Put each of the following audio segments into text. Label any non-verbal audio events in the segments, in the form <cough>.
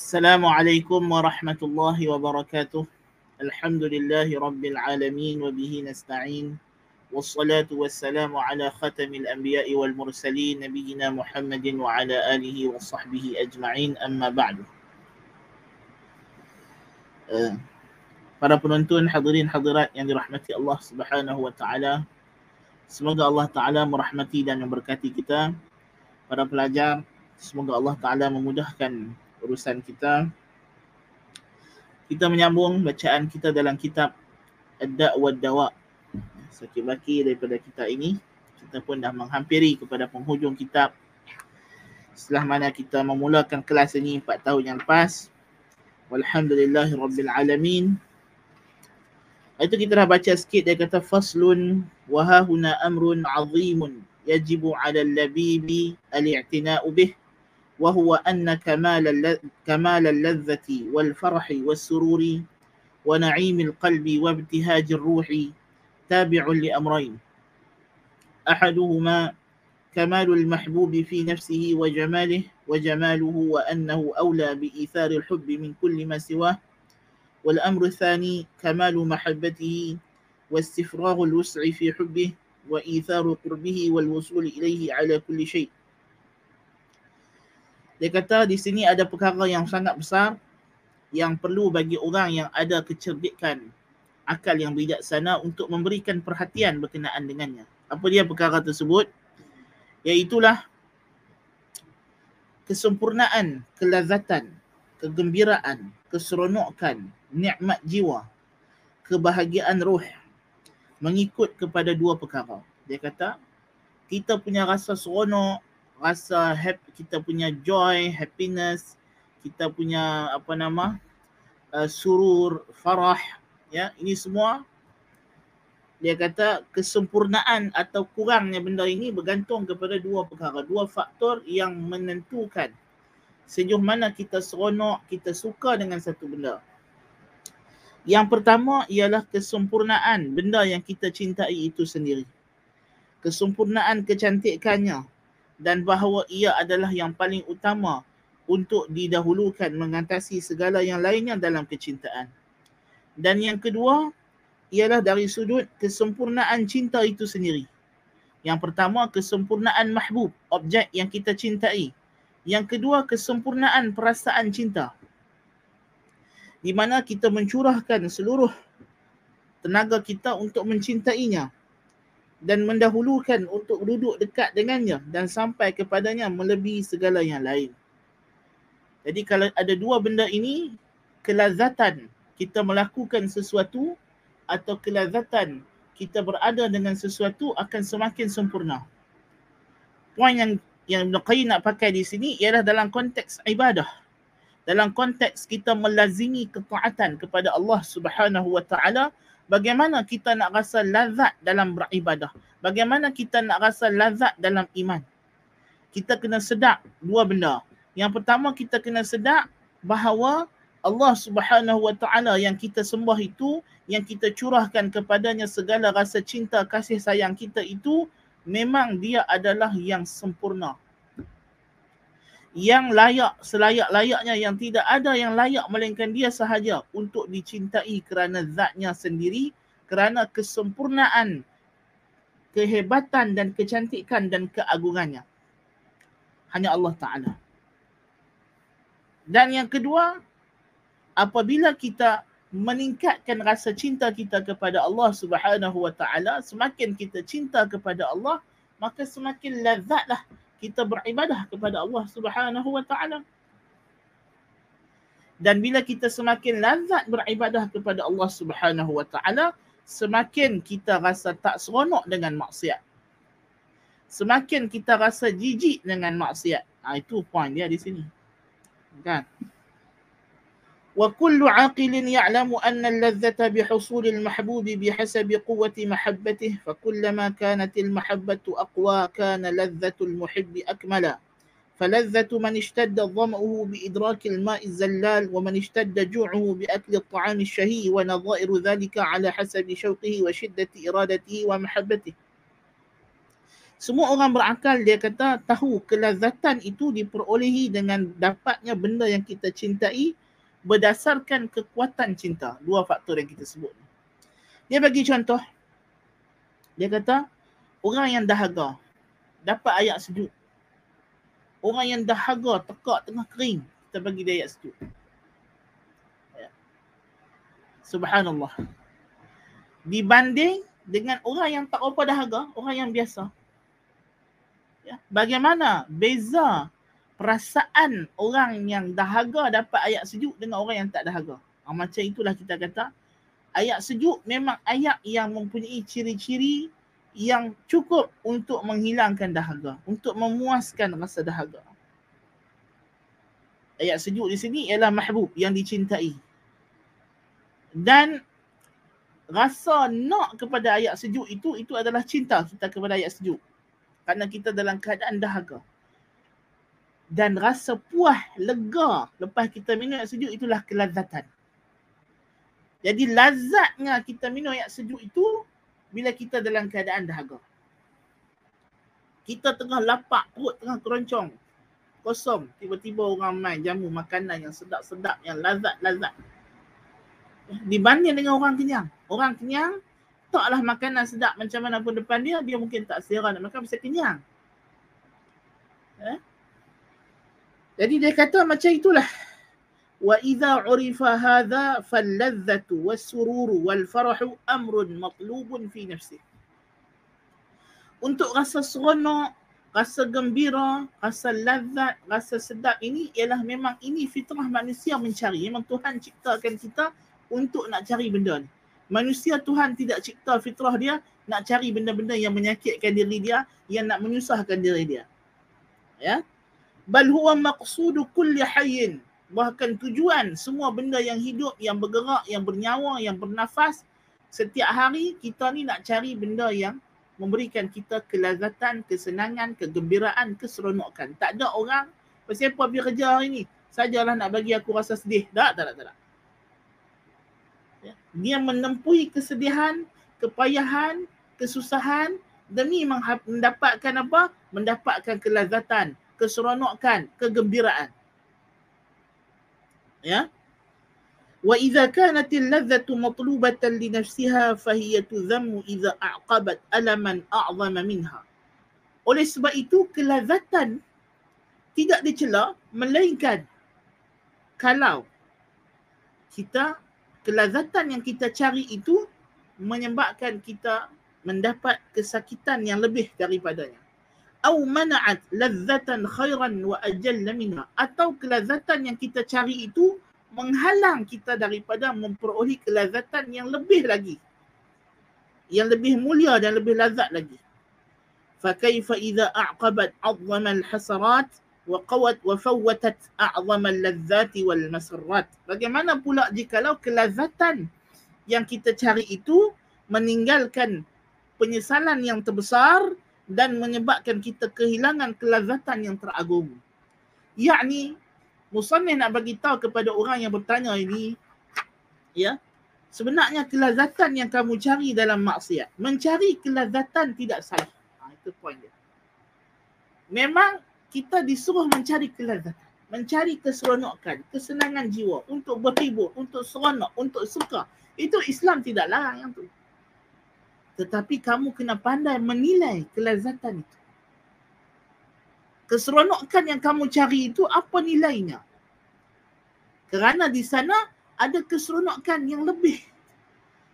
السلام عليكم ورحمة الله وبركاته الحمد لله رب العالمين وبه نستعين والصلاة والسلام على ختم الأنبياء والمرسلين نبينا محمد وعلى آله وصحبه أجمعين أما بعد uh, Para penonton hadirin hadirat yang dirahmati Allah Subhanahu wa taala. Semoga Allah taala merahmati dan memberkati kita. Para pelajar, semoga Allah taala memudahkan urusan kita. Kita menyambung bacaan kita dalam kitab Ad-Da' wa Dawa. Sakit baki daripada kita ini. Kita pun dah menghampiri kepada penghujung kitab. Setelah mana kita memulakan kelas ini 4 tahun yang lepas. Walhamdulillahi Rabbil Alamin. Itu kita dah baca sikit dia kata faslun wa hahuna amrun azimun yajibu 'ala al-labibi al-i'tina'u bih وهو أن كمال كمال اللذة والفرح والسرور ونعيم القلب وابتهاج الروح تابع لأمرين. أحدهما كمال المحبوب في نفسه وجماله وجماله وأنه أولى بإيثار الحب من كل ما سواه. والأمر الثاني كمال محبته واستفراغ الوسع في حبه وإيثار قربه والوصول إليه على كل شيء. Dia kata di sini ada perkara yang sangat besar yang perlu bagi orang yang ada kecerdikan akal yang bijaksana untuk memberikan perhatian berkenaan dengannya. Apa dia perkara tersebut? Iaitulah kesempurnaan, kelazatan, kegembiraan, keseronokan, nikmat jiwa, kebahagiaan roh mengikut kepada dua perkara. Dia kata, kita punya rasa seronok, rasa happy, kita punya joy, happiness, kita punya apa nama, uh, surur, farah, ya, ini semua dia kata kesempurnaan atau kurangnya benda ini bergantung kepada dua perkara, dua faktor yang menentukan sejauh mana kita seronok, kita suka dengan satu benda. Yang pertama ialah kesempurnaan benda yang kita cintai itu sendiri. Kesempurnaan kecantikannya dan bahawa ia adalah yang paling utama untuk didahulukan mengatasi segala yang lainnya dalam kecintaan. Dan yang kedua ialah dari sudut kesempurnaan cinta itu sendiri. Yang pertama kesempurnaan mahbub, objek yang kita cintai. Yang kedua kesempurnaan perasaan cinta di mana kita mencurahkan seluruh tenaga kita untuk mencintainya dan mendahulukan untuk duduk dekat dengannya dan sampai kepadanya melebihi segala yang lain. Jadi kalau ada dua benda ini, kelazatan kita melakukan sesuatu atau kelazatan kita berada dengan sesuatu akan semakin sempurna. Poin yang yang Ibn nak pakai di sini ialah dalam konteks ibadah dalam konteks kita melazimi ketaatan kepada Allah Subhanahu wa taala bagaimana kita nak rasa lazat dalam beribadah? Bagaimana kita nak rasa lazat dalam iman? Kita kena sedar dua benda. Yang pertama kita kena sedar bahawa Allah Subhanahu wa taala yang kita sembah itu yang kita curahkan kepadanya segala rasa cinta kasih sayang kita itu memang dia adalah yang sempurna yang layak selayak-layaknya yang tidak ada yang layak melainkan dia sahaja untuk dicintai kerana zatnya sendiri kerana kesempurnaan kehebatan dan kecantikan dan keagungannya. Hanya Allah taala. Dan yang kedua apabila kita meningkatkan rasa cinta kita kepada Allah Subhanahu wa taala semakin kita cinta kepada Allah maka semakin lazatlah kita beribadah kepada Allah Subhanahu wa taala. Dan bila kita semakin lazat beribadah kepada Allah Subhanahu wa taala, semakin kita rasa tak seronok dengan maksiat. Semakin kita rasa jijik dengan maksiat. Ha, itu poin dia di sini. Kan? وكل عاقل يعلم أن اللذة بحصول المحبوب بحسب قوة محبته فكلما كانت المحبة أقوى كان لذة المحب أكملا فلذة من اشتد ظمأه بإدراك الماء الزلال ومن اشتد جوعه بأكل الطعام الشهي ونظائر ذلك على حسب شوقه وشدة إرادته ومحبته. Semua orang berakal dia kata tahu kelazatan itu diperolehi dengan dapatnya benda yang kita cintai berdasarkan kekuatan cinta. Dua faktor yang kita sebut. Dia bagi contoh. Dia kata orang yang dahaga dapat ayat sejuk. Orang yang dahaga tekak tengah kering kita bagi dia ayat sejuk. Ya. Subhanallah. Dibanding dengan orang yang tak apa dahaga, orang yang biasa. Ya. Bagaimana beza perasaan orang yang dahaga dapat ayat sejuk dengan orang yang tak dahaga. Ha, macam itulah kita kata ayat sejuk memang ayat yang mempunyai ciri-ciri yang cukup untuk menghilangkan dahaga, untuk memuaskan rasa dahaga. Ayat sejuk di sini ialah mahbub yang dicintai. Dan rasa nak kepada ayat sejuk itu itu adalah cinta kita kepada ayat sejuk kerana kita dalam keadaan dahaga. Dan rasa puas, lega lepas kita minum air sejuk itulah kelazatan. Jadi lazatnya kita minum air sejuk itu bila kita dalam keadaan dahaga. Kita tengah lapak, perut tengah keroncong, kosong. Tiba-tiba orang main jamu makanan yang sedap-sedap, yang lazat-lazat. Dibanding dengan orang kenyang. Orang kenyang, taklah makanan sedap macam mana pun depan dia, dia mungkin tak selera nak makan, bisa kenyang. Eh? Jadi dia kata macam itulah. Wa idza urifa hadha fal-ladzatu was-sururu wal-farahu amrun matlubun fi nafsi. Untuk rasa seronok, rasa gembira, rasa lazat, rasa sedap ini ialah memang ini fitrah manusia mencari. Memang Tuhan ciptakan kita untuk nak cari benda ni manusia Tuhan tidak cipta fitrah dia nak cari benda-benda yang menyakitkan diri dia, yang nak menyusahkan diri dia. Ya. Bal huwa maqsudu kulli hayyin. Bahkan tujuan semua benda yang hidup, yang bergerak, yang bernyawa, yang bernafas, setiap hari kita ni nak cari benda yang memberikan kita kelazatan, kesenangan, kegembiraan, keseronokan. Tak ada orang, pasal apa pergi kerja hari ni? Sajalah nak bagi aku rasa sedih. Tak, tak, tak, tak. Ya. Dia menempuhi kesedihan, kepayahan, kesusahan demi mendapatkan apa? Mendapatkan kelazatan, keseronokan, kegembiraan. Ya. Wa idza kanat al-ladzatu matlubatan li nafsiha fa hiya tudhammu idza aqabat alaman a'zama minha. Oleh sebab itu kelazatan tidak dicela melainkan kalau kita kelazatan yang kita cari itu menyebabkan kita mendapat kesakitan yang lebih daripadanya Au mana'at ladzatan khairan wa ajalla minha atau kelazatan yang kita cari itu menghalang kita daripada memperoleh kelazatan yang lebih lagi. Yang lebih mulia dan lebih lazat lagi. Fa kaifa idza a'qabat 'azzama al-hasarat وقوت وفوتت أعظم اللذات والمسرات. Bagaimana pula jikalau kelazatan yang kita cari itu meninggalkan penyesalan yang terbesar dan menyebabkan kita kehilangan kelazatan yang teragung. Yakni Musannif nak bagi tahu kepada orang yang bertanya ini ya sebenarnya kelazatan yang kamu cari dalam maksiat mencari kelazatan tidak salah. Ha, itu poin dia. Memang kita disuruh mencari kelazatan, mencari keseronokan, kesenangan jiwa untuk berhibur, untuk seronok, untuk suka. Itu Islam tidak larang tu. Tetapi kamu kena pandai menilai kelazatan itu. Keseronokan yang kamu cari itu apa nilainya? Kerana di sana ada keseronokan yang lebih.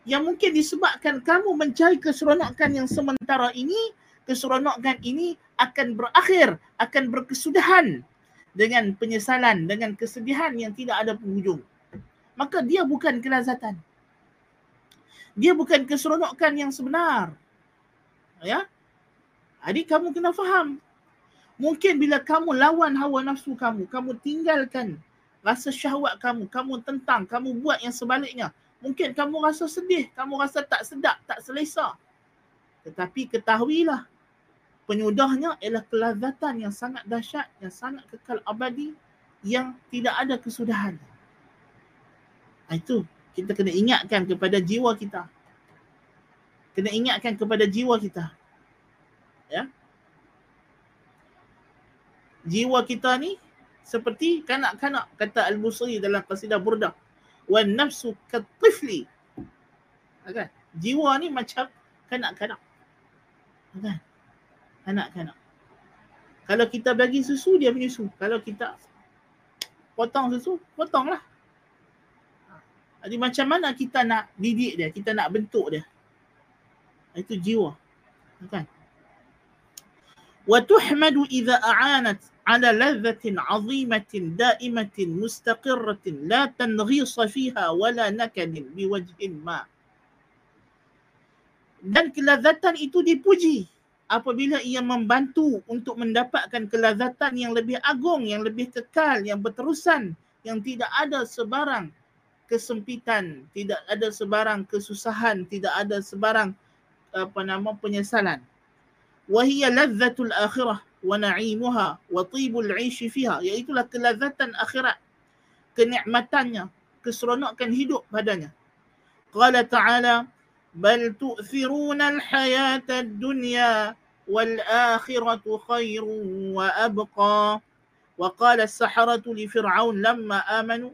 Yang mungkin disebabkan kamu mencari keseronokan yang sementara ini keseronokan ini akan berakhir, akan berkesudahan dengan penyesalan, dengan kesedihan yang tidak ada penghujung. Maka dia bukan kelazatan. Dia bukan keseronokan yang sebenar. Ya? Jadi kamu kena faham. Mungkin bila kamu lawan hawa nafsu kamu, kamu tinggalkan rasa syahwat kamu, kamu tentang, kamu buat yang sebaliknya. Mungkin kamu rasa sedih, kamu rasa tak sedap, tak selesa. Tetapi ketahuilah penyudahnya ialah kelazatan yang sangat dahsyat, yang sangat kekal abadi, yang tidak ada kesudahan. Ha, itu kita kena ingatkan kepada jiwa kita. Kena ingatkan kepada jiwa kita. Ya. jiwa kita ni seperti kanak-kanak kata Al-Busri dalam qasidah Burdah. Wan nafsu katifli. Kan? Jiwa ni macam kanak-kanak. Kan? Kanak-kanak. Kalau kita bagi susu, dia menyusu. Kalau kita potong susu, potonglah. Jadi macam mana kita nak didik dia, kita nak bentuk dia. Ah, itu jiwa. Kan? Wa tuhmadu idza a'anat ala ladzatin 'azimatin da'imatin mustaqirratin la tanghisa fiha wa la nakad bi ma. Dan kelazatan itu dipuji apabila ia membantu untuk mendapatkan kelazatan yang lebih agung, yang lebih kekal, yang berterusan, yang tidak ada sebarang kesempitan, tidak ada sebarang kesusahan, tidak ada sebarang apa nama penyesalan. وهي لذة الآخرة ونعيمها وطيب العيش فيها iaitulah kelazatan akhirat kenikmatannya keseronokan hidup padanya qala ta'ala bal tu'thiruna al-hayata ad-dunya wal-akhiratu khairun wa abqa وقال السحرة لفرعون لما آمنوا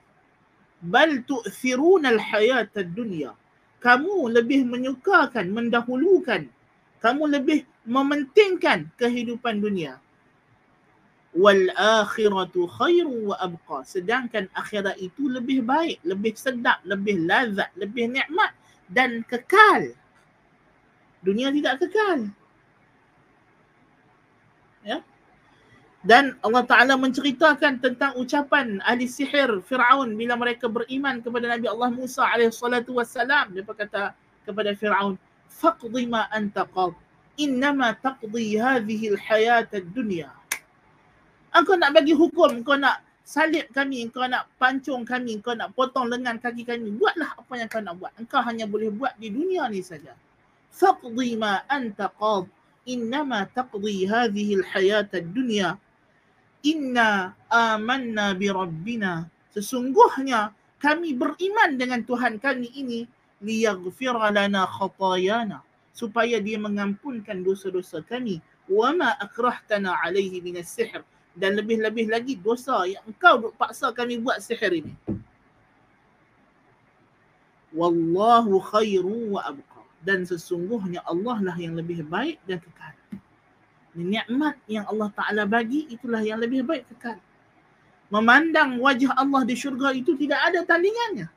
Bal tu'thiruna al-hayata ad-dunya kamu lebih menyukakan, mendahulukan, kamu lebih mementingkan kehidupan dunia. Wal akhiratu khairu wa abqa. Sedangkan akhirat itu lebih baik, lebih sedap, lebih lazat, lebih nikmat dan kekal. Dunia tidak kekal. Ya? Dan Allah Ta'ala menceritakan tentang ucapan ahli sihir Fir'aun bila mereka beriman kepada Nabi Allah Musa AS. Dia berkata kepada Fir'aun, Faqdi ma anta qad, innama taqdi hadhihi al-hayat dunya Engkau nak bagi hukum, engkau nak salib kami, engkau nak pancung kami, engkau nak potong lengan kaki kami. Buatlah apa yang kau nak buat. Engkau hanya boleh buat di dunia ni saja. Faqdi ma anta qad, innama taqdi hadhihi al-hayat dunya inna amanna bi rabbina. Sesungguhnya kami beriman dengan Tuhan kami ini liyaghfir lana khatayana supaya dia mengampunkan dosa-dosa kami. Wa ma akrahtana alaihi min sihr. Dan lebih-lebih lagi dosa yang engkau duk paksa kami buat sihir ini. Wallahu khairu wa abqa. Dan sesungguhnya Allah lah yang lebih baik dan kekal nikmat yang Allah Ta'ala bagi itulah yang lebih baik kekal. Memandang wajah Allah di syurga itu tidak ada tandingannya.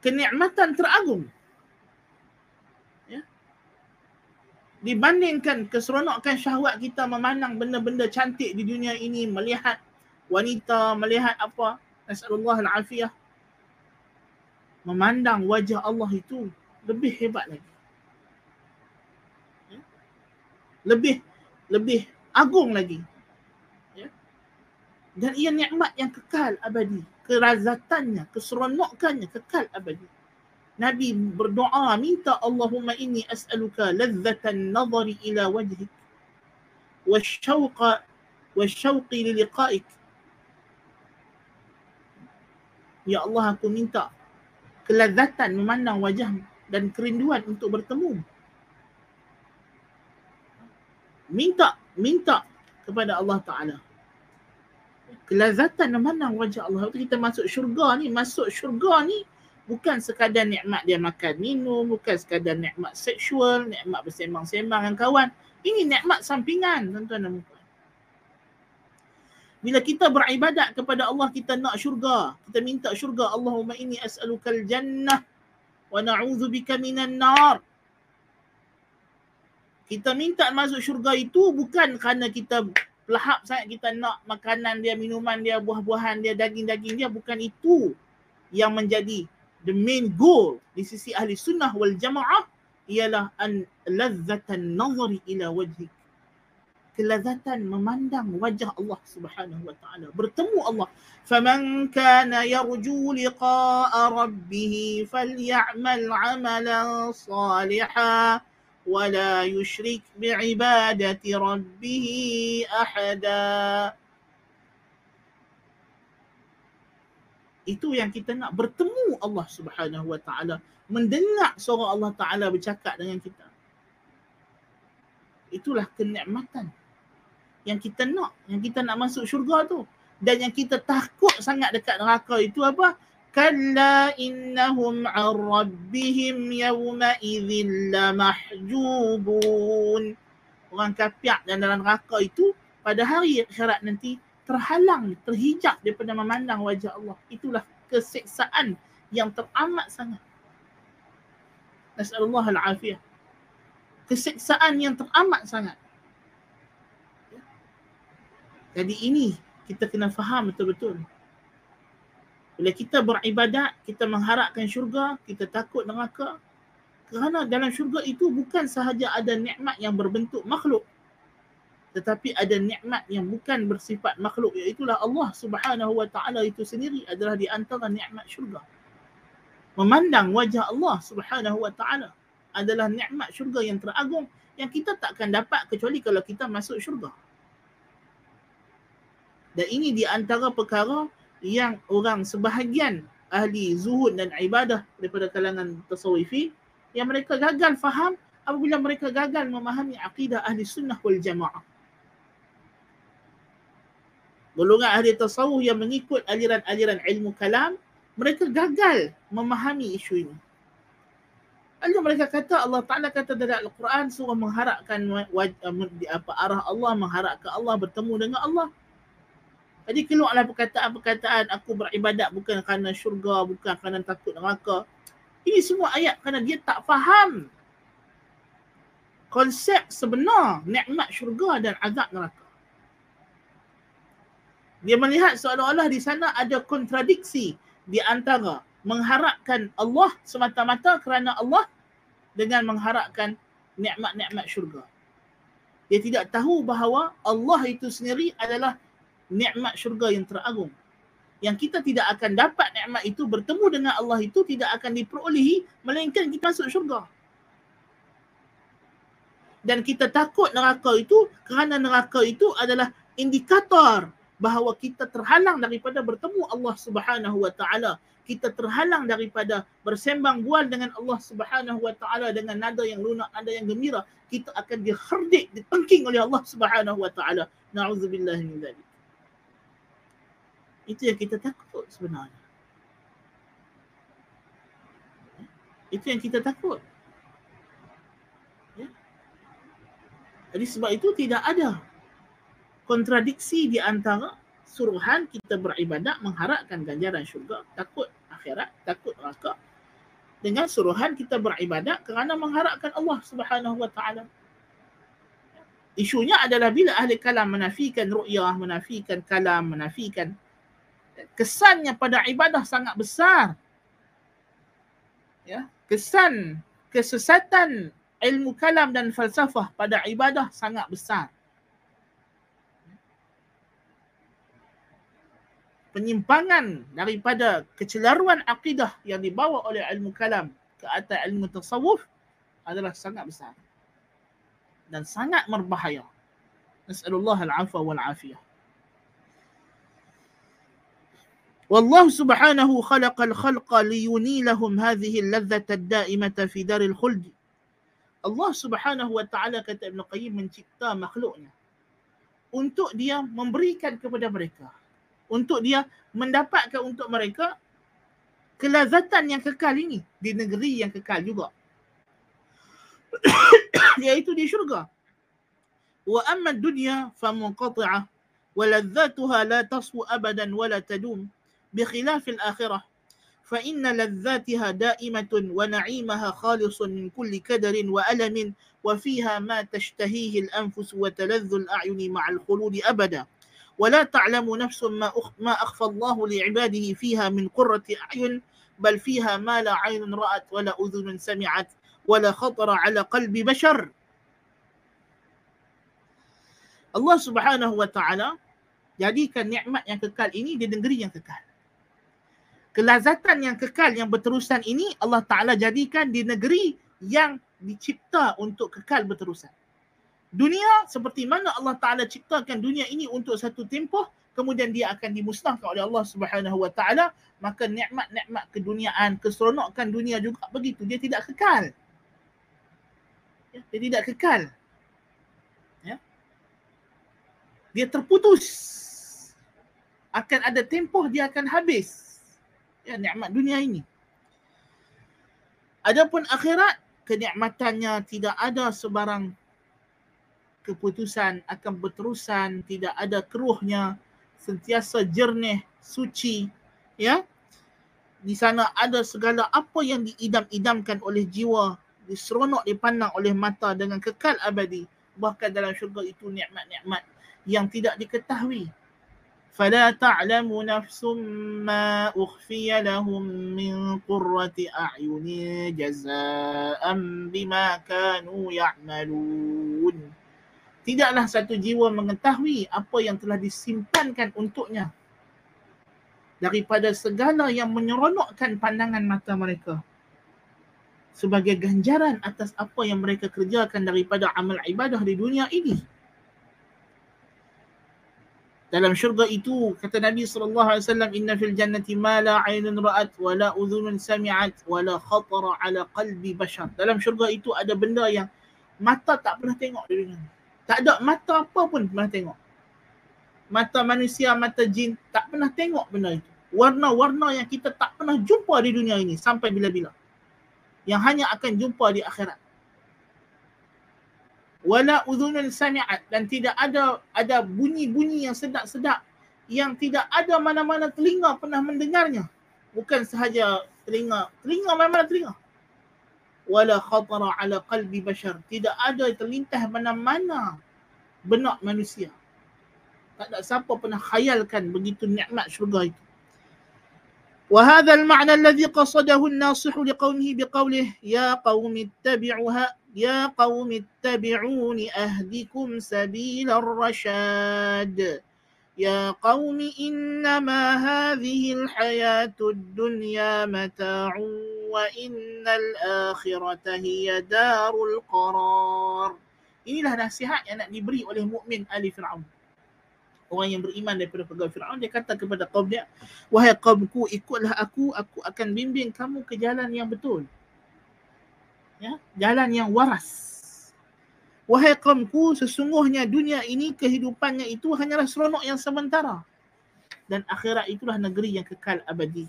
Kenikmatan teragung. Ya. Dibandingkan keseronokan syahwat kita memandang benda-benda cantik di dunia ini, melihat wanita, melihat apa, Nasallallahu al-afiyah. Memandang wajah Allah itu lebih hebat lagi. Lebih lebih agung lagi. Ya. Dan ia nikmat yang kekal abadi. Kerazatannya, keseronokannya kekal abadi. Nabi berdoa minta Allahumma inni as'aluka ladzatan nazari ila wajhik wa syauqa wa syauqi li liqa'ik. Ya Allah aku minta kelazatan memandang wajahmu dan kerinduan untuk bertemu minta minta kepada Allah Taala. Kelazatan memandang wajah Allah. Waktu kita masuk syurga ni masuk syurga ni bukan sekadar nikmat dia makan minum bukan sekadar nikmat seksual nikmat bersembang-sembang dengan kawan. Ini nikmat sampingan tuan-tuan dan puan. Bila kita beribadat kepada Allah kita nak syurga. Kita minta syurga Allahumma inni as'alukal jannah wa na'udzubika minan nar kita minta masuk syurga itu bukan kerana kita lahap sangat kita nak makanan dia, minuman dia, buah-buahan dia, daging-daging dia. Bukan itu yang menjadi the main goal di sisi ahli sunnah wal jamaah ialah an lazzatan nazari ila wajhik. kelazatan memandang wajah Allah Subhanahu wa taala bertemu Allah faman kana yarju liqa'a rabbih falyamal 'amalan salihan ولا يشرك بعبادة ربه أحدا itu yang kita nak bertemu Allah Subhanahu wa taala mendengar suara Allah taala bercakap dengan kita itulah kenikmatan yang kita nak yang kita nak masuk syurga tu dan yang kita takut sangat dekat neraka itu apa Innahum an rabbihim yawma idzin lamahjubun orang kafir dan dalam neraka itu pada hari akhirat nanti terhalang, terhijab daripada memandang wajah Allah. Itulah keseksaan yang teramat sangat. Nasallahu al-afiyah. Keseksaan yang teramat sangat. Jadi ini kita kena faham betul-betul. Bila kita beribadat, kita mengharapkan syurga, kita takut neraka. Kerana dalam syurga itu bukan sahaja ada nikmat yang berbentuk makhluk, tetapi ada nikmat yang bukan bersifat makhluk iaitu Allah Subhanahu wa taala itu sendiri adalah di antara nikmat syurga. Memandang wajah Allah Subhanahu wa taala adalah nikmat syurga yang teragung yang kita takkan dapat kecuali kalau kita masuk syurga. Dan ini di antara perkara yang orang sebahagian ahli zuhud dan ibadah daripada kalangan tasawufi yang mereka gagal faham apabila mereka gagal memahami akidah ahli sunnah wal jamaah golongan ahli tasawuf yang mengikut aliran-aliran ilmu kalam mereka gagal memahami isu ini. Lalu mereka kata Allah Taala kata dalam Al-Quran surah mengharapkan apa arah Allah mengharapkan Allah bertemu dengan Allah. Jadi keluarlah perkataan-perkataan aku beribadat bukan kerana syurga, bukan kerana takut neraka. Ini semua ayat kerana dia tak faham konsep sebenar nikmat syurga dan azab neraka dia melihat seolah-olah di sana ada kontradiksi di antara mengharapkan Allah semata-mata kerana Allah dengan mengharapkan nikmat-nikmat syurga. Dia tidak tahu bahawa Allah itu sendiri adalah nikmat syurga yang teragung. Yang kita tidak akan dapat nikmat itu bertemu dengan Allah itu tidak akan diperolehi melainkan kita masuk syurga. Dan kita takut neraka itu kerana neraka itu adalah indikator bahawa kita terhalang daripada bertemu Allah Subhanahu wa taala kita terhalang daripada bersembang bual dengan Allah Subhanahu wa taala dengan nada yang lunak nada yang gembira kita akan diherdik ditengking oleh Allah Subhanahu wa taala naudzubillah min dzalik itu yang kita takut sebenarnya itu yang kita takut ya. jadi sebab itu tidak ada kontradiksi di antara suruhan kita beribadat mengharapkan ganjaran syurga, takut akhirat, takut neraka dengan suruhan kita beribadat kerana mengharapkan Allah Subhanahu wa taala. Isunya adalah bila ahli kalam menafikan ru'yah, menafikan kalam, menafikan kesannya pada ibadah sangat besar. Ya, kesan kesesatan ilmu kalam dan falsafah pada ibadah sangat besar. penyimpangan daripada kecelaruan akidah yang dibawa oleh ilmu kalam ke atas ilmu tasawuf adalah sangat besar dan sangat berbahaya. Nas'alullah al-afwa wal afiyah. والله سبحانه خلق الخلق لينيلهم هذه اللذة الدائمة في دار الخلد Allah subhanahu wa ta'ala kata Ibn Qayyim mencipta makhluknya untuk dia memberikan kepada mereka untuk dia mendapatkan untuk mereka kelazatan yang kekal ini di negeri yang kekal juga. <coughs> Iaitu di syurga. Wa amma dunya fa munqati'ah wa ladzatuha la tasfu abadan wa la tadum بخلاف الآخرة. فإن لذاتها دائمة ونعيمها خالص من كل كدر وألم وفيها ما تشتهيه الأنفس وتلذ الأعين مع الخلود أبدا. ولا تعلم نفس ما ما أخفى الله لعباده فيها من قرة أعين بل فيها ما لا عين رأت ولا أذن سمعت ولا خطر على قلب بشر. الله سبحانه وتعالى Taala jadikan nikmat yang kekal ini di negeri yang kekal. Kelazatan yang kekal yang berterusan ini Allah Taala jadikan di negeri yang dicipta untuk kekal berterusan. Dunia seperti mana Allah Taala ciptakan dunia ini untuk satu tempoh kemudian dia akan dimusnahkan oleh Allah Subhanahu wa taala maka nikmat-nikmat keduniaan keseronokan dunia juga begitu. Dia tidak kekal. Ya, dia tidak kekal. Ya. Dia terputus. Akan ada tempoh dia akan habis ya nikmat dunia ini adapun akhirat kenikmatannya tidak ada sebarang keputusan akan berterusan tidak ada keruhnya sentiasa jernih, suci, ya. Di sana ada segala apa yang diidam-idamkan oleh jiwa, diseronok dipandang oleh mata dengan kekal abadi. Bahkan dalam syurga itu nikmat-nikmat yang tidak diketahui. فلا تعلم نفس ما أخفي لهم من قرة أعين جزاء بما كانوا يعملون tidaklah satu jiwa mengetahui apa yang telah disimpankan untuknya daripada segala yang menyeronokkan pandangan mata mereka sebagai ganjaran atas apa yang mereka kerjakan daripada amal ibadah di dunia ini. Dalam syurga itu kata Nabi sallallahu alaihi wasallam inna fil jannati ma la 'ainun ra'at wa la udhunun sami'at wa la khatara 'ala qalbi bashar. Dalam syurga itu ada benda yang mata tak pernah tengok di dunia. Tak ada mata apa pun pernah tengok. Mata manusia, mata jin tak pernah tengok benda itu. Warna-warna yang kita tak pernah jumpa di dunia ini sampai bila-bila. Yang hanya akan jumpa di akhirat Wala udhunun sami'at dan tidak ada ada bunyi-bunyi yang sedap-sedap yang tidak ada mana-mana telinga pernah mendengarnya. Bukan sahaja telinga, telinga mana-mana telinga wala khatara ala qalbi bashar tidak ada terlintas mana-mana benak manusia tak ada siapa pernah khayalkan begitu nikmat syurga itu وهذا المعنى الذي قصده الناصح لقومه بقوله يا قوم اتبعوها يا قوم اتبعون أهدكم سبيل الرشاد يا قوم إنما هذه الحياة الدنيا متاع وإن الآخرة هي دار القرار Inilah nasihat yang nak diberi oleh mukmin Ali Fir'aun. Orang yang beriman daripada pegawai Fir'aun, dia kata kepada kaum dia, Wahai kaumku, ikutlah aku, aku akan bimbing kamu ke jalan yang betul. Ya, jalan yang waras. Wahai kaumku, sesungguhnya dunia ini kehidupannya itu hanyalah seronok yang sementara. Dan akhirat itulah negeri yang kekal abadi.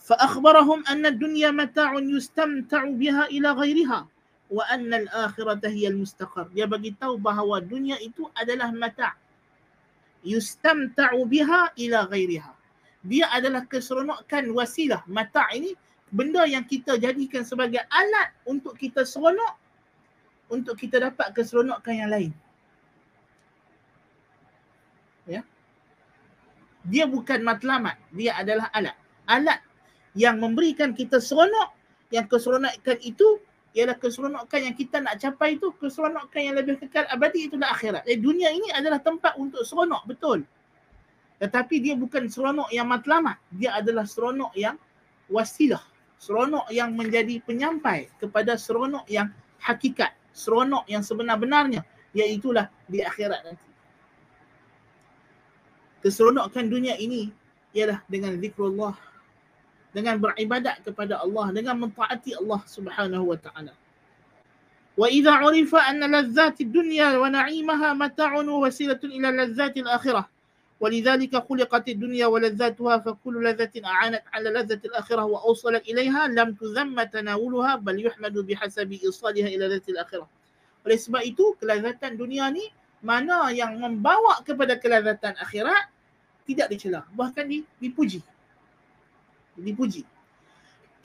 فأخبرهم أن الدنيا متاع يستمتع بها إلى غيرها وأن الآخرة هي المستقر dia bagi tahu bahawa dunia itu adalah mata' yustamta'u biha ila ghairiha dia adalah keseronokan wasilah mata' ini benda yang kita jadikan sebagai alat untuk kita seronok untuk kita dapat keseronokan yang lain ya dia bukan matlamat dia adalah alat alat yang memberikan kita seronok yang keseronokan itu ialah keseronokan yang kita nak capai itu keseronokan yang lebih kekal abadi itulah akhirat. Eh, dunia ini adalah tempat untuk seronok betul. Tetapi dia bukan seronok yang matlamat. Dia adalah seronok yang wasilah. Seronok yang menjadi penyampai kepada seronok yang hakikat. Seronok yang sebenar-benarnya. Iaitulah di akhirat nanti. Keseronokan dunia ini ialah dengan zikrullah dengan beribadat kepada Allah dengan mentaati Allah Subhanahu wa taala. Wa idza urifa anna ladzati dunya wa na'imaha mata'un wa wasilatun ila ladzati al-akhirah. ولذلك خلقت الدنيا ولذاتها فكل لذة أعانت على لذة الآخرة وأوصلت إليها لم تذم تناولها بل يحمد بحسب إيصالها إلى لذة الآخرة. Oleh sebab itu, kelazatan dunia ni mana yang membawa kepada kelazatan akhirat tidak dicela, bahkan dipuji dipuji.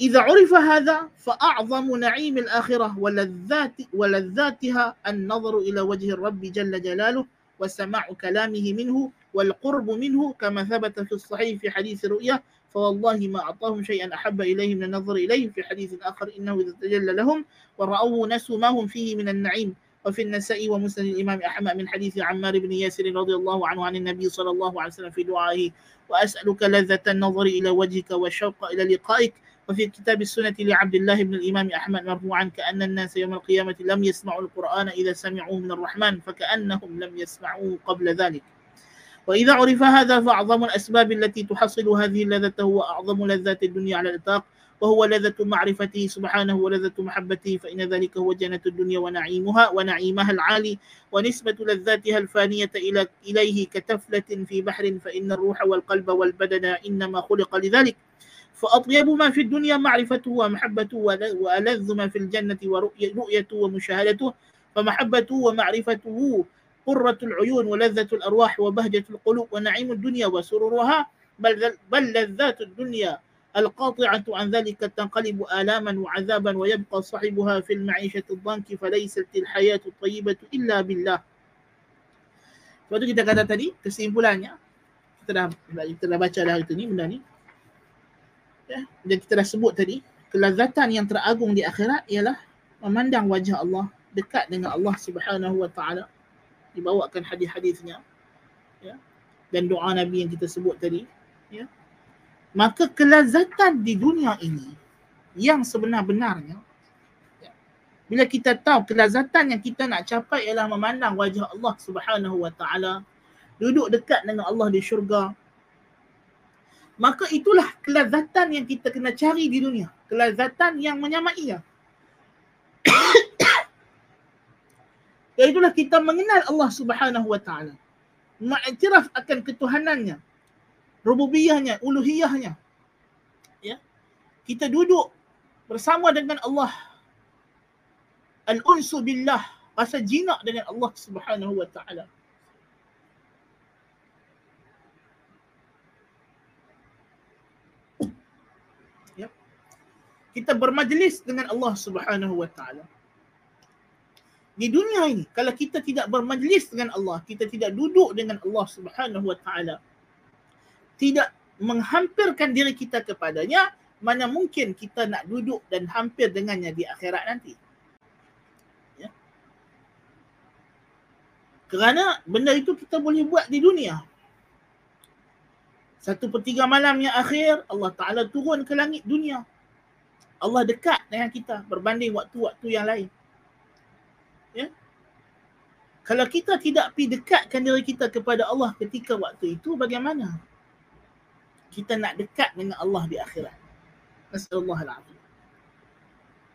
إذا عرف هذا فأعظم نعيم الآخرة ولذات ولذاتها النظر إلى وجه الرب جل جلاله وسماع كلامه منه والقرب منه كما ثبت في الصحيح في حديث رؤيا فوالله ما أعطاهم شيئا أحب إليهم من النظر إليه في حديث آخر إنه إذا تجلى لهم ورأوه نسوا ما هم فيه من النعيم. وفي النسائي ومسند الإمام أحمد من حديث عمار بن ياسر رضي الله عنه عن النبي صلى الله عليه وسلم في دعائه وأسألك لذة النظر إلى وجهك والشوق إلى لقائك. وفي كتاب السنة لعبد الله بن الإمام أحمد مرفوعا كأن الناس يوم القيامة لم يسمعوا القرآن إذا سمعوه من الرحمن فكأنهم لم يسمعوه قبل ذلك. وإذا عرف هذا فأعظم الأسباب التي تحصل هذه اللذة هو أعظم لذات الدنيا على الإطلاق وهو لذة معرفته سبحانه ولذة محبته فإن ذلك هو جنة الدنيا ونعيمها ونعيمها العالي ونسبة لذاتها الفانية إلى إليه كتفلة في بحر فإن الروح والقلب والبدن إنما خلق لذلك. فأطيب ما في الدنيا معرفته ومحبته وألذ ما في الجنة ورؤيته ومشاهدته فمحبته ومعرفته قرة العيون ولذة الأرواح وبهجة القلوب ونعيم الدنيا وسرورها بل, بل لذات الدنيا القاطعة عن ذلك تنقلب آلاما وعذابا ويبقى صاحبها في المعيشة الضنك فليست الحياة الطيبة إلا بالله Sebab tu kita kata tadi kesimpulannya kita dah kita dah baca dah itu ni benda ni. Ya, dan kita dah sebut tadi kelazatan yang teragung di akhirat ialah memandang wajah Allah, dekat dengan Allah Subhanahu wa taala. Dibawakan hadis-hadisnya. Ya. Dan doa Nabi yang kita sebut tadi, ya maka kelazatan di dunia ini yang sebenar-benarnya bila kita tahu kelazatan yang kita nak capai ialah memandang wajah Allah Subhanahu wa taala duduk dekat dengan Allah di syurga maka itulah kelazatan yang kita kena cari di dunia kelazatan yang menyamainya itulah kita mengenal Allah Subhanahu wa taala mengiktiraf akan ketuhanannya rububiyahnya, uluhiyahnya. Ya. Kita duduk bersama dengan Allah. Al-unsu billah, rasa jinak dengan Allah Subhanahu wa taala. Ya. Kita bermajlis dengan Allah Subhanahu wa taala. Di dunia ini, kalau kita tidak bermajlis dengan Allah, kita tidak duduk dengan Allah Subhanahu wa taala, tidak menghampirkan diri kita kepadanya, mana mungkin kita nak duduk dan hampir dengannya di akhirat nanti. Ya. Kerana benda itu kita boleh buat di dunia. Satu per tiga malam yang akhir, Allah Ta'ala turun ke langit dunia. Allah dekat dengan kita berbanding waktu-waktu yang lain. Kalau kita tidak pergi dekatkan diri kita kepada Allah ketika waktu itu, bagaimana? kita nak dekat dengan Allah di akhirat. Nasallallahu alaihi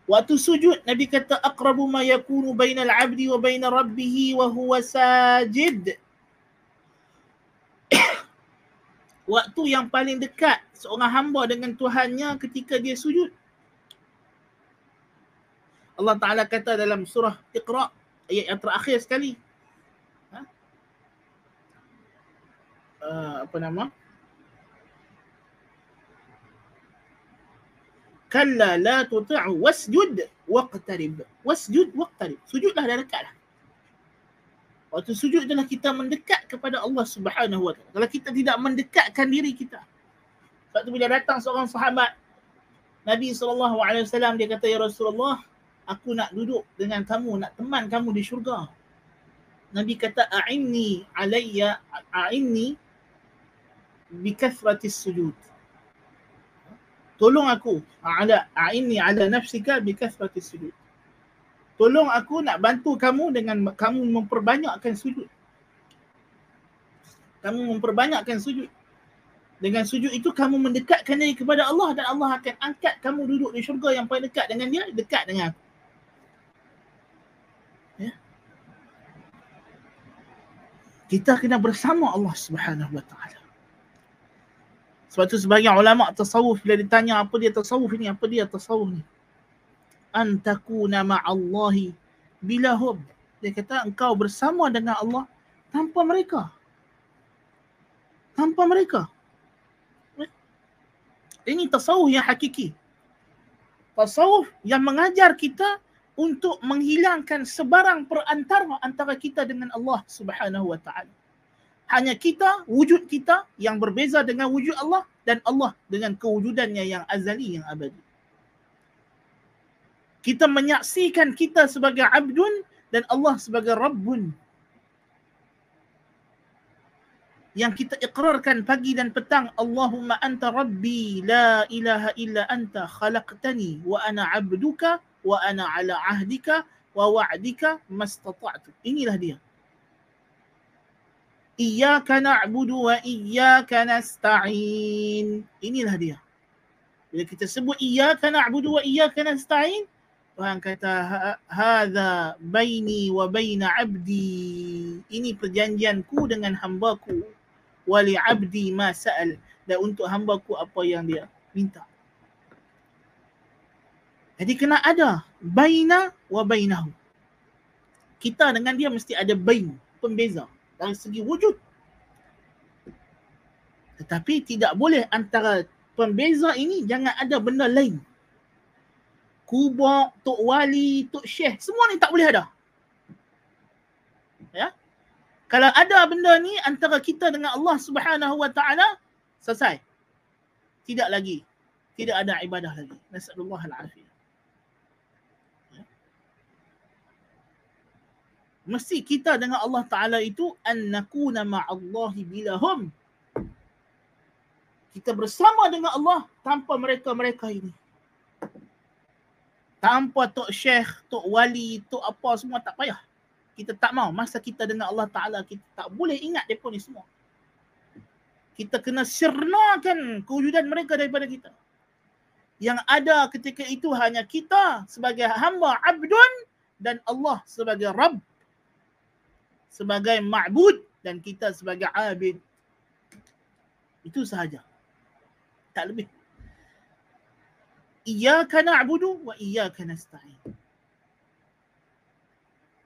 Waktu sujud Nabi kata aqrabu ma yakunu bainal abdi wa baina rabbih wa huwa sajid. <coughs> Waktu yang paling dekat seorang hamba dengan Tuhannya ketika dia sujud. Allah Taala kata dalam surah Iqra ayat yang terakhir sekali. Uh, apa nama? kalla la tuti'u wasjud waqtarib. Wasjud waqtarib. Sujudlah dah dekatlah waktu sujud adalah kita mendekat kepada Allah Subhanahu wa taala. Kalau kita tidak mendekatkan diri kita sebab tu bila datang seorang sahabat Nabi wasallam dia kata ya Rasulullah aku nak duduk dengan kamu nak teman kamu di syurga. Nabi kata a'inni alayya a'inni bi kathratis sujud. Tolong aku ala aini ala nafsika bi kasrati sujud. Tolong aku nak bantu kamu dengan kamu memperbanyakkan sujud. Kamu memperbanyakkan sujud. Dengan sujud itu kamu mendekatkan diri kepada Allah dan Allah akan angkat kamu duduk di syurga yang paling dekat dengan dia dekat dengan aku. Ya. Kita kena bersama Allah Subhanahu wa taala sebab tu sebagian ulama tasawuf bila ditanya apa dia tasawuf ini, apa dia tasawuf ni? Antakuna ma'allahi bila hub. Dia kata engkau bersama dengan Allah tanpa mereka. Tanpa mereka. Ini tasawuf yang hakiki. Tasawuf yang mengajar kita untuk menghilangkan sebarang perantara antara kita dengan Allah Subhanahu wa taala hanya kita, wujud kita yang berbeza dengan wujud Allah dan Allah dengan kewujudannya yang azali, yang abadi. Kita menyaksikan kita sebagai abdun dan Allah sebagai Rabbun. Yang kita ikrarkan pagi dan petang Allahumma anta rabbi la ilaha illa anta khalaqtani wa ana abduka wa ana ala ahdika wa wa'dika mastata'tu. Inilah dia iyyaka na'budu wa iyyaka nasta'in. Inilah dia. Bila kita sebut iyyaka na'budu wa iyyaka nasta'in Tuhan kata hadza baini wa baina abdi. Ini perjanjianku dengan hambaku. Wali abdi ma sa'al. Dan untuk hambaku apa yang dia minta. Jadi kena ada baina wa bainahu. Kita dengan dia mesti ada bain, pembeza dari segi wujud. Tetapi tidak boleh antara pembeza ini jangan ada benda lain. Kubok, Tok Wali, Tok Syekh, semua ni tak boleh ada. Ya? Kalau ada benda ni antara kita dengan Allah Subhanahu Wa Taala selesai. Tidak lagi. Tidak ada ibadah lagi. Nasallallahu alaihi ya. Mesti kita dengan Allah Ta'ala itu an nakuna ma'allahi bilahum. Kita bersama dengan Allah tanpa mereka-mereka ini. Tanpa Tok Syekh, Tok Wali, Tok apa semua tak payah. Kita tak mau. Masa kita dengan Allah Taala kita tak boleh ingat depa ni semua. Kita kena sirnakan kewujudan mereka daripada kita. Yang ada ketika itu hanya kita sebagai hamba abdun dan Allah sebagai Rabb sebagai ma'bud dan kita sebagai abid itu sahaja tak lebih iyyaka na'budu wa iyyaka nasta'in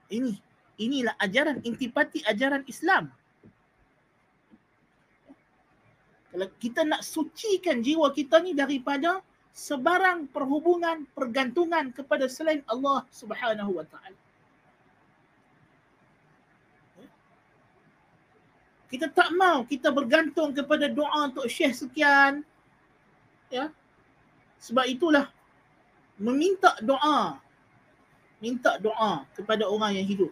ini inilah ajaran intipati ajaran Islam. Kalau kita nak sucikan jiwa kita ni daripada sebarang perhubungan, pergantungan kepada selain Allah Subhanahu wa taala. Kita tak mau kita bergantung kepada doa untuk syekh sekian. Ya. Sebab itulah meminta doa. Minta doa kepada orang yang hidup.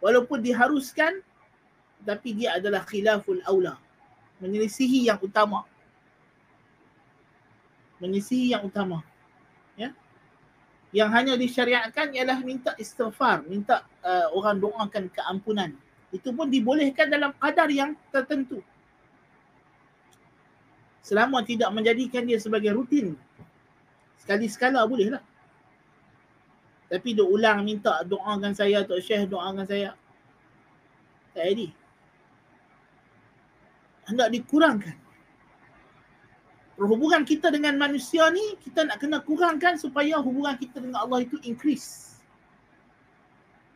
Walaupun diharuskan tapi dia adalah khilaful aula. Menyelisihi yang utama. Menyelisihi yang utama. Ya. Yang hanya disyariatkan ialah minta istighfar minta uh, orang doakan keampunan itu pun dibolehkan dalam kadar yang tertentu selama tidak menjadikan dia sebagai rutin sekali sekala bolehlah tapi dia ulang minta doakan saya Tok Syekh doakan saya. Tak jadi. Hendak dikurangkan. Hubungan kita dengan manusia ni kita nak kena kurangkan supaya hubungan kita dengan Allah itu increase.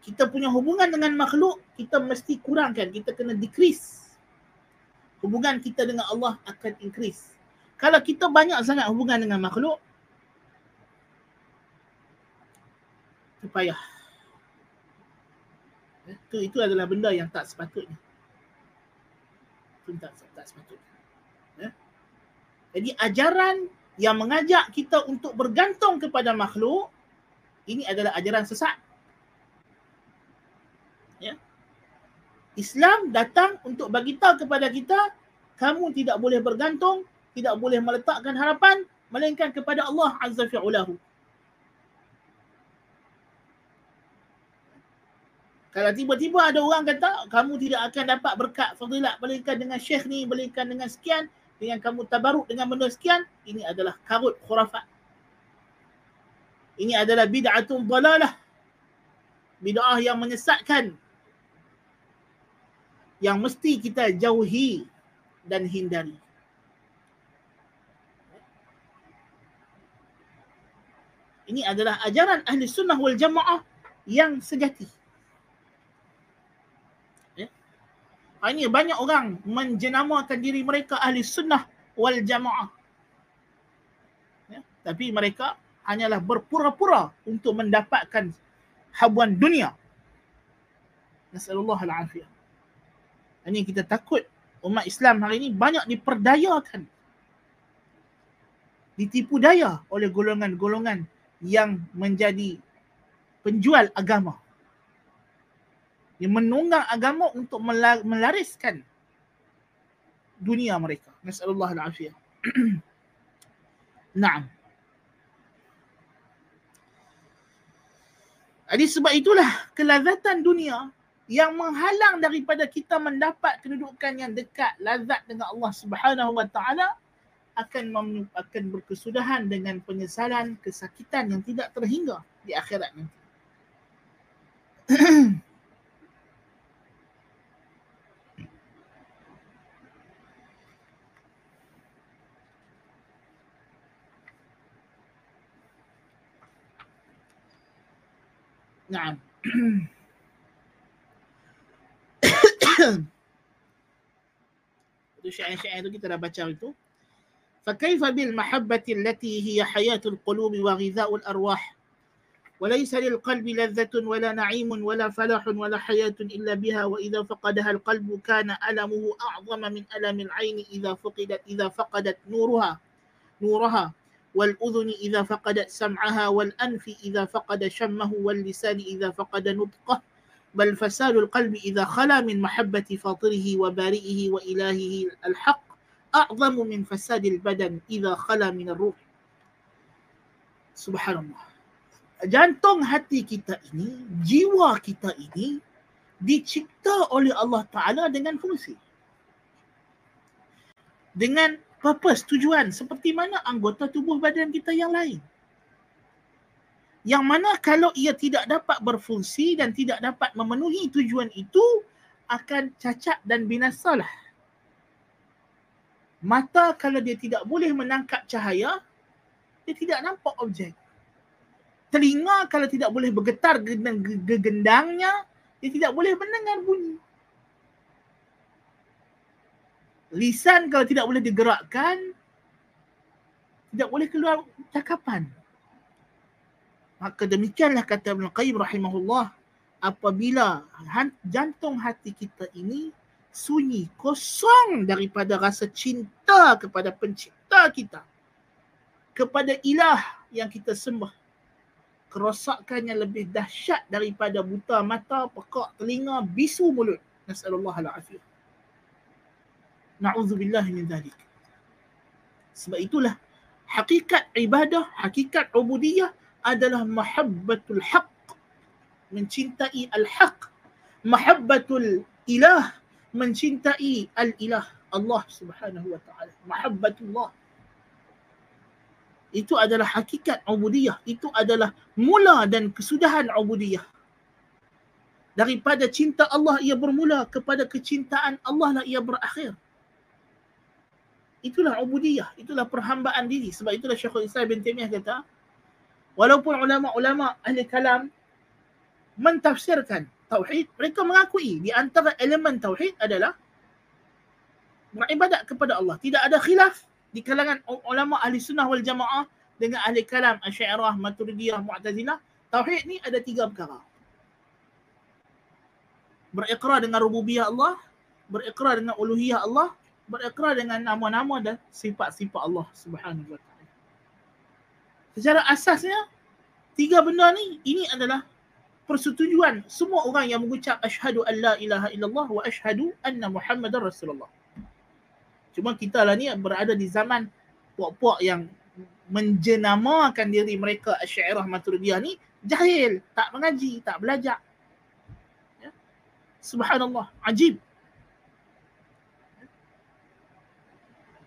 Kita punya hubungan dengan makhluk kita mesti kurangkan. Kita kena decrease. Hubungan kita dengan Allah akan increase. Kalau kita banyak sangat hubungan dengan makhluk, itu payah. Itu, itu adalah benda yang tak sepatutnya. Itu tak, tak sepatutnya. Ya? Jadi ajaran yang mengajak kita untuk bergantung kepada makhluk, ini adalah ajaran sesat. Ya? Islam datang untuk bagi tahu kepada kita, kamu tidak boleh bergantung, tidak boleh meletakkan harapan, melainkan kepada Allah Azza fi'ulahu. Kalau tiba-tiba ada orang kata kamu tidak akan dapat berkat fadilat melainkan dengan syekh ni, melainkan dengan sekian, dengan kamu tabaruk dengan benda sekian, ini adalah karut khurafat. Ini adalah bid'atun dalalah. Bid'ah yang menyesatkan. Yang mesti kita jauhi dan hindari. Ini adalah ajaran ahli sunnah wal jamaah yang sejati. Ha, ini banyak orang menjenamakan diri mereka ahli sunnah wal jamaah. Ya, tapi mereka hanyalah berpura-pura untuk mendapatkan habuan dunia. Nasallallahu al-afiyah. Ini kita takut umat Islam hari ini banyak diperdayakan. Ditipu daya oleh golongan-golongan yang menjadi penjual agama. yang menunggang agama untuk melariskan dunia mereka. Nasallallahu alaihi <clears throat> Naam. Jadi sebab itulah kelazatan dunia yang menghalang daripada kita mendapat kedudukan yang dekat lazat dengan Allah Subhanahu wa taala akan akan berkesudahan dengan penyesalan kesakitan yang tidak terhingga di akhirat nanti. <clears throat> نعم <clears throat> itu syair-syair kita dah baca itu فكيف بالمحبة التي هي حياة القلوب وغذاء الأرواح؟ وليس للقلب لذة ولا نعيم ولا فلاح ولا حياة إلا بها وإذا فقدها القلب كان ألمه أعظم من ألم العين إذا فقدت إذا فقدت نورها نورها والأذن إذا فقدت سمعها والأنف إذا فقد شمه واللسان إذا فقد نطقه بل فساد القلب إذا خلا من محبة فاطره وبارئه وإلهه الحق أعظم من فساد البدن إذا خلا من الروح سبحان الله jantung hati kita ini, jiwa kita ini dicipta oleh Allah Ta'ala dengan fungsi. Dengan purpose, tujuan seperti mana anggota tubuh badan kita yang lain. Yang mana kalau ia tidak dapat berfungsi dan tidak dapat memenuhi tujuan itu akan cacat dan binasalah. Mata kalau dia tidak boleh menangkap cahaya, dia tidak nampak objek. Telinga kalau tidak boleh bergetar gegendangnya, dia tidak boleh mendengar bunyi lisan kalau tidak boleh digerakkan tidak boleh keluar cakapan maka demikianlah kata Ibn Qayyim rahimahullah apabila jantung hati kita ini sunyi kosong daripada rasa cinta kepada pencipta kita kepada ilah yang kita sembah kerosakannya lebih dahsyat daripada buta mata, pekak telinga, bisu mulut. Nasallallahu alaihi Na'udzubillah min dhalik. Sebab itulah hakikat ibadah, hakikat ubudiyah adalah mahabbatul haq. Mencintai al-haq. Mahabbatul ilah. Mencintai al-ilah. Allah subhanahu wa ta'ala. Mahabbatullah. Itu adalah hakikat ubudiyah. Itu adalah mula dan kesudahan ubudiyah. Daripada cinta Allah ia bermula kepada kecintaan Allah lah ia berakhir. Itulah ubudiyah, itulah perhambaan diri. Sebab itulah Syekhul Islam bin Taimiyah kata, walaupun ulama-ulama ahli kalam mentafsirkan tauhid, mereka mengakui di antara elemen tauhid adalah beribadat kepada Allah. Tidak ada khilaf di kalangan ulama ahli sunnah wal jamaah dengan ahli kalam Asy'ariyah, Maturidiyah, Mu'tazilah. Tauhid ni ada tiga perkara. Berikrar dengan rububiyah Allah, berikrar dengan uluhiyah Allah, berikrar dengan nama-nama dan sifat-sifat Allah Subhanahu wa taala. Secara asasnya tiga benda ni ini adalah persetujuan semua orang yang mengucap asyhadu la ilaha illallah wa asyhadu anna muhammadar rasulullah. Cuma kita lah ni berada di zaman puak-puak yang menjenamakan diri mereka Asy'ariyah Maturidiyah ni jahil, tak mengaji, tak belajar. Ya. Subhanallah, ajib.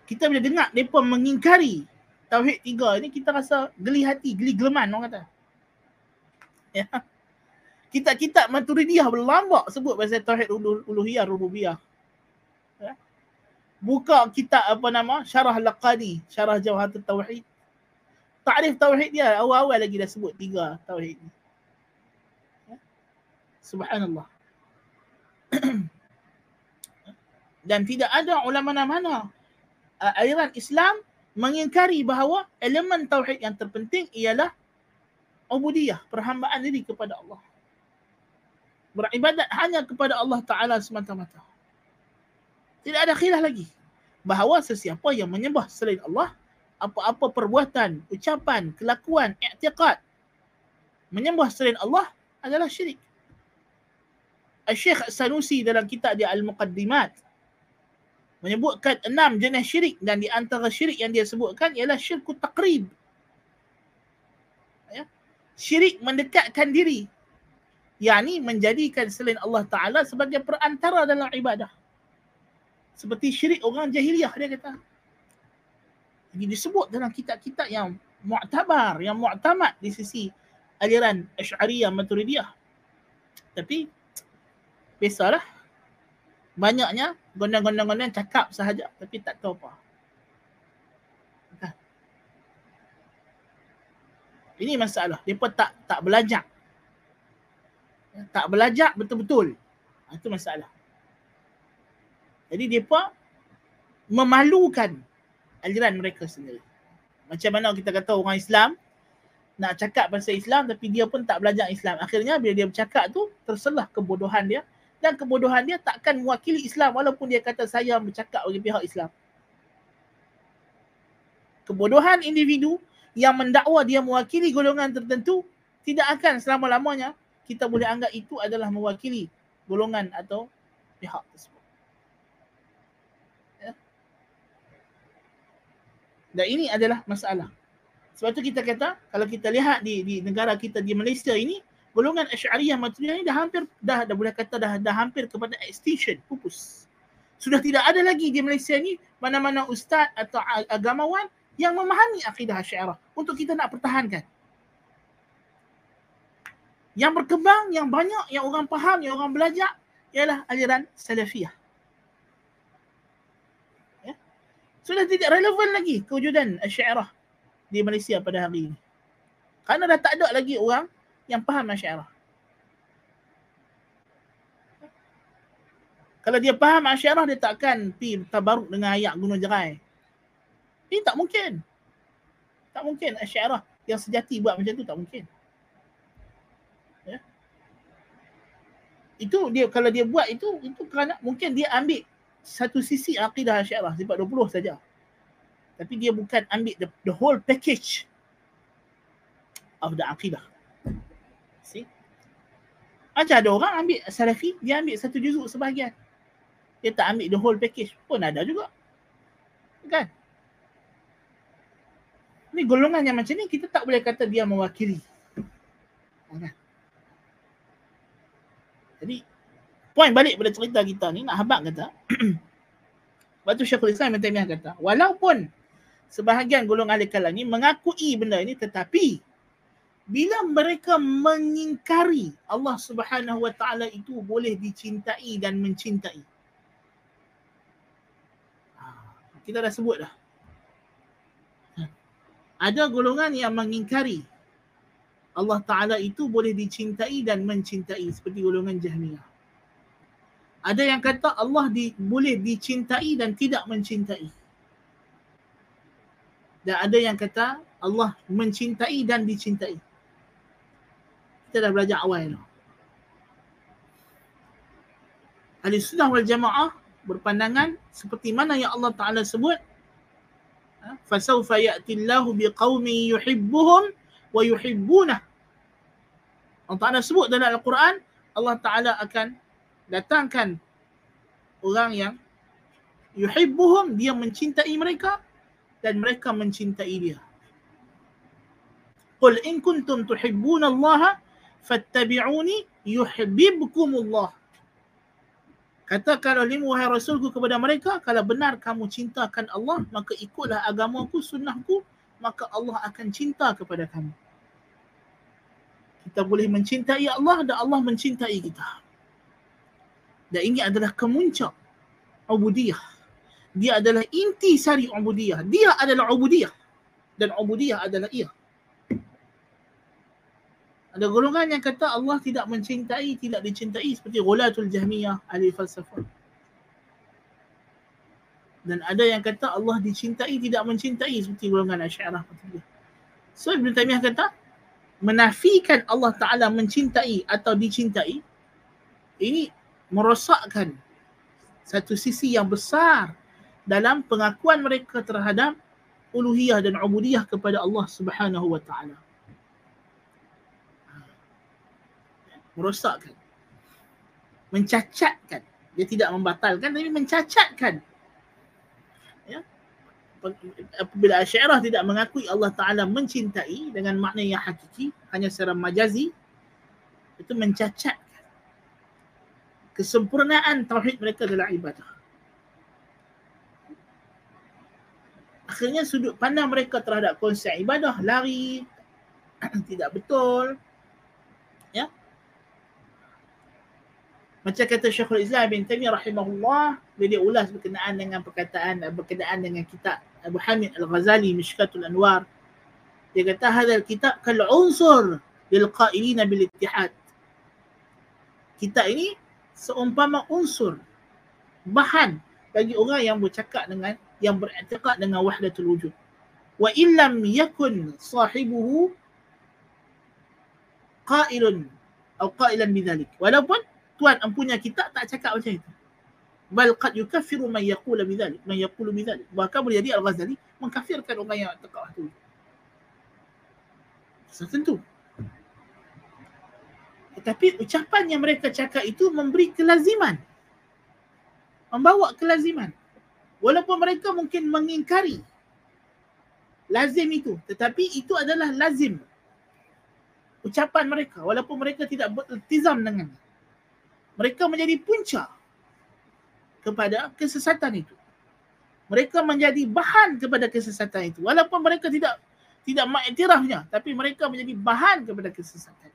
kita bila dengar mereka mengingkari Tauhid tiga ni kita rasa geli hati, geli geleman orang kata. Ya. Kitab-kitab Maturidiyah berlambak sebut pasal Tauhid Uluhiyah Rububiyah. Ya. Buka kitab apa nama? Syarah Laqadi, Syarah Jawhatul Tauhid. Ta'rif Tauhid dia awal-awal lagi dah sebut tiga Tauhid ni. Ya. Subhanallah. <clears throat> Dan tidak ada ulama mana uh, aliran Islam mengingkari bahawa elemen tauhid yang terpenting ialah ubudiyah, perhambaan diri kepada Allah. Beribadat hanya kepada Allah Ta'ala semata-mata. Tidak ada khilaf lagi. Bahawa sesiapa yang menyembah selain Allah, apa-apa perbuatan, ucapan, kelakuan, i'tiqad, menyembah selain Allah adalah syirik. Syekh Sanusi dalam kitab dia Al-Muqaddimat menyebutkan enam jenis syirik dan di antara syirik yang dia sebutkan ialah syirku taqrib. Ya. Syirik mendekatkan diri. yakni menjadikan selain Allah Ta'ala sebagai perantara dalam ibadah. Seperti syirik orang jahiliah dia kata. Jadi disebut dalam kitab-kitab yang mu'tabar, yang mu'tamad di sisi aliran Asy'ariyah Maturidiyah. Tapi biasalah banyaknya gondang-gondang-gondang cakap sahaja tapi tak tahu apa. Ini masalah. Mereka tak tak belajar. Tak belajar betul-betul. Itu masalah. Jadi mereka memalukan aliran mereka sendiri. Macam mana kita kata orang Islam nak cakap pasal Islam tapi dia pun tak belajar Islam. Akhirnya bila dia bercakap tu terselah kebodohan dia dan kebodohan dia takkan mewakili Islam walaupun dia kata saya bercakap bagi pihak Islam. Kebodohan individu yang mendakwa dia mewakili golongan tertentu tidak akan selama-lamanya kita boleh anggap itu adalah mewakili golongan atau pihak tersebut. Ya. Dan ini adalah masalah. Sebab tu kita kata kalau kita lihat di di negara kita di Malaysia ini golongan Asy'ariyah Maturidiyah ini dah hampir dah dah boleh kata dah dah hampir kepada extinction pupus. Sudah tidak ada lagi di Malaysia ni mana-mana ustaz atau agamawan yang memahami akidah Asy'ariyah untuk kita nak pertahankan. Yang berkembang, yang banyak, yang orang faham, yang orang belajar ialah aliran Salafiyah. Ya? Sudah tidak relevan lagi kewujudan Asy'ariyah di Malaysia pada hari ini. Kerana dah tak ada lagi orang yang faham Asy'ariyah. Kalau dia faham Asy'ariyah dia takkan pi tabaruk dengan ayat gunung jerai. Ini tak mungkin. Tak mungkin Asy'ariyah yang sejati buat macam tu tak mungkin. Ya. Itu dia kalau dia buat itu itu kerana mungkin dia ambil satu sisi akidah Asy'ariyah sifat 20 saja tapi dia bukan ambil the, the whole package of the aqidah. Macam ada orang ambil salafi, dia ambil satu juzuk sebahagian. Dia tak ambil the whole package. Pun ada juga. Kan? Ni golongan yang macam ni kita tak boleh kata dia mewakili. Kan? Jadi, point balik pada cerita kita ni, nak habak kata, <clears throat> Waktu Syekhul Islam Ibn kata, walaupun sebahagian golongan ahli ni mengakui benda ini tetapi bila mereka mengingkari Allah Subhanahu wa taala itu boleh dicintai dan mencintai. Ha, kita dah sebut dah. Ada golongan yang mengingkari Allah Ta'ala itu boleh dicintai dan mencintai seperti golongan Jahmiyah. Ada yang kata Allah di, boleh dicintai dan tidak mencintai dan ada yang kata Allah mencintai dan dicintai. Kita dah belajar awal tu. Ahli sunnah wal jamaah berpandangan seperti mana yang Allah Ta'ala sebut ha? fasawfa ya'tillahu biqawmi yuhibbuhum wa yuhibbunah Allah Ta'ala sebut dalam Al-Quran Allah Ta'ala akan datangkan orang yang yuhibbuhum dia mencintai mereka dan mereka mencintai dia. Qul in kuntum tuhibbuna Allah fattabi'uni yuhibbukum Allah. Katakanlah limu wahai Rasulku kepada mereka, kalau benar kamu cintakan Allah, maka ikutlah agamaku, sunnahku, maka Allah akan cinta kepada kamu. Kita boleh mencintai Allah dan Allah mencintai kita. Dan ini adalah kemuncak ubudiyah dia adalah inti sari ubudiyah. Dia adalah ubudiyah. Dan ubudiyah adalah ia. Ada golongan yang kata Allah tidak mencintai, tidak dicintai seperti Ghulatul Jahmiyah ahli falsafah. Dan ada yang kata Allah dicintai, tidak mencintai seperti golongan Asy'ariyah. So Ibn Taymiyah kata, menafikan Allah Ta'ala mencintai atau dicintai, ini merosakkan satu sisi yang besar dalam pengakuan mereka terhadap uluhiyah dan ubudiyah kepada Allah Subhanahu wa taala. Merosakkan. mencacatkan. Dia tidak membatalkan tapi mencacatkan. Ya. Apabila Asy'ariyah tidak mengakui Allah Taala mencintai dengan makna yang hakiki hanya secara majazi itu mencacatkan kesempurnaan tauhid mereka dalam ibadah. Akhirnya sudut pandang mereka terhadap konsep ibadah lari <clears throat> tidak betul. Ya. Macam kata Syekhul Islam bin Taimiyah rahimahullah, bila dia ulas berkenaan dengan perkataan berkenaan dengan kitab Abu Hamid Al-Ghazali Mishkatul Anwar. Dia kata hadal kitab kal unsur lil qailina bil ittihad. Kitab ini seumpama unsur bahan bagi orang yang bercakap dengan yang beriktikad dengan wahdatul wujud. Wa illam yakun sahibuhu qailun atau qailan bidzalik. Walaupun tuan empunya kita tak cakap macam itu. Bal qad yukaffiru man yaqulu bidzalik, man yaqulu bidzalik. Bahkan boleh jadi Al-Ghazali mengkafirkan orang yang tekak itu. Tentu. Tetapi ucapan yang mereka cakap itu memberi kelaziman. Membawa kelaziman. Walaupun mereka mungkin mengingkari lazim itu. Tetapi itu adalah lazim. Ucapan mereka. Walaupun mereka tidak bertizam dengan Mereka menjadi punca kepada kesesatan itu. Mereka menjadi bahan kepada kesesatan itu. Walaupun mereka tidak tidak mengiktirafnya. Tapi mereka menjadi bahan kepada kesesatan.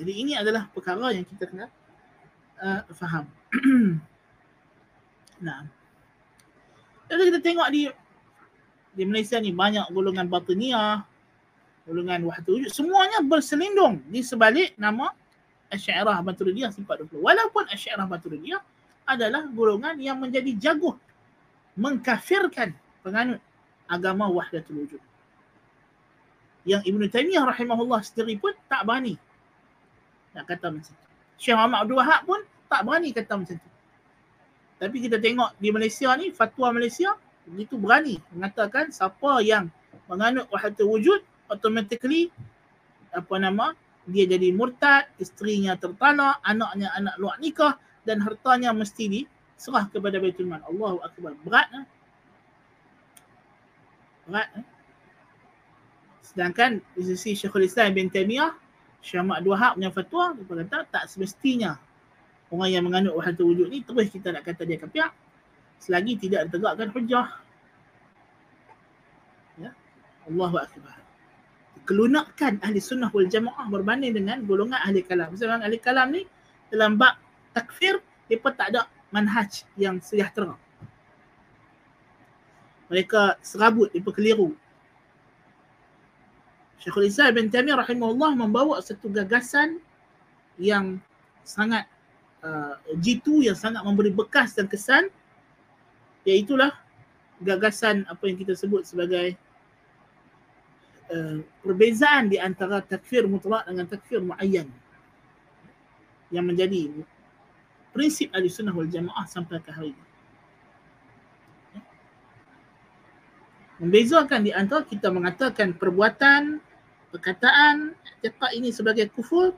Jadi ini adalah perkara yang kita kena uh, faham. <clears throat> nah. Jadi kita tengok di di Malaysia ni banyak golongan batiniah, golongan wahdatul wujud, semuanya berselindung di sebalik nama Asy'ariyah Maturidiyah sifat 20. Walaupun Asy'ariyah Maturidiyah adalah golongan yang menjadi jago mengkafirkan penganut agama wahdatul wujud. Yang Ibn Taymiyah rahimahullah sendiri pun tak berani nak kata macam tu. Syekh Muhammad Abdul Wahab pun tak berani kata macam tu. Tapi kita tengok di Malaysia ni, fatwa Malaysia begitu berani mengatakan siapa yang menganut wahdatul wujud automatically apa nama dia jadi murtad, isterinya tertalak, anaknya anak luar nikah dan hartanya mesti diserah kepada Baitul Mal. Allahu akbar. Berat eh? Berat eh? Sedangkan di sisi Syekhul Islam bin Taimiyah Ahmad Wahab punya fatwa dia kata tak semestinya orang yang menganut wahdatul wujud ni terus kita nak kata dia kafir selagi tidak ditegakkan hujah. Ya. Allahu akbar. Kelunakan ahli sunnah wal jamaah berbanding dengan golongan ahli kalam. Sebab ahli kalam ni dalam bab takfir mereka tak ada manhaj yang sejahtera. Mereka serabut, mereka keliru. Syekhul Islam bin Taimiyah rahimahullah membawa satu gagasan yang sangat uh, jitu yang sangat memberi bekas dan kesan iaitulah gagasan apa yang kita sebut sebagai uh, perbezaan di antara takfir mutlak dengan takfir muayyan yang menjadi prinsip ahli sunnah wal jamaah sampai ke hari ini. Membezakan di antara kita mengatakan perbuatan perkataan cepat ini sebagai kufur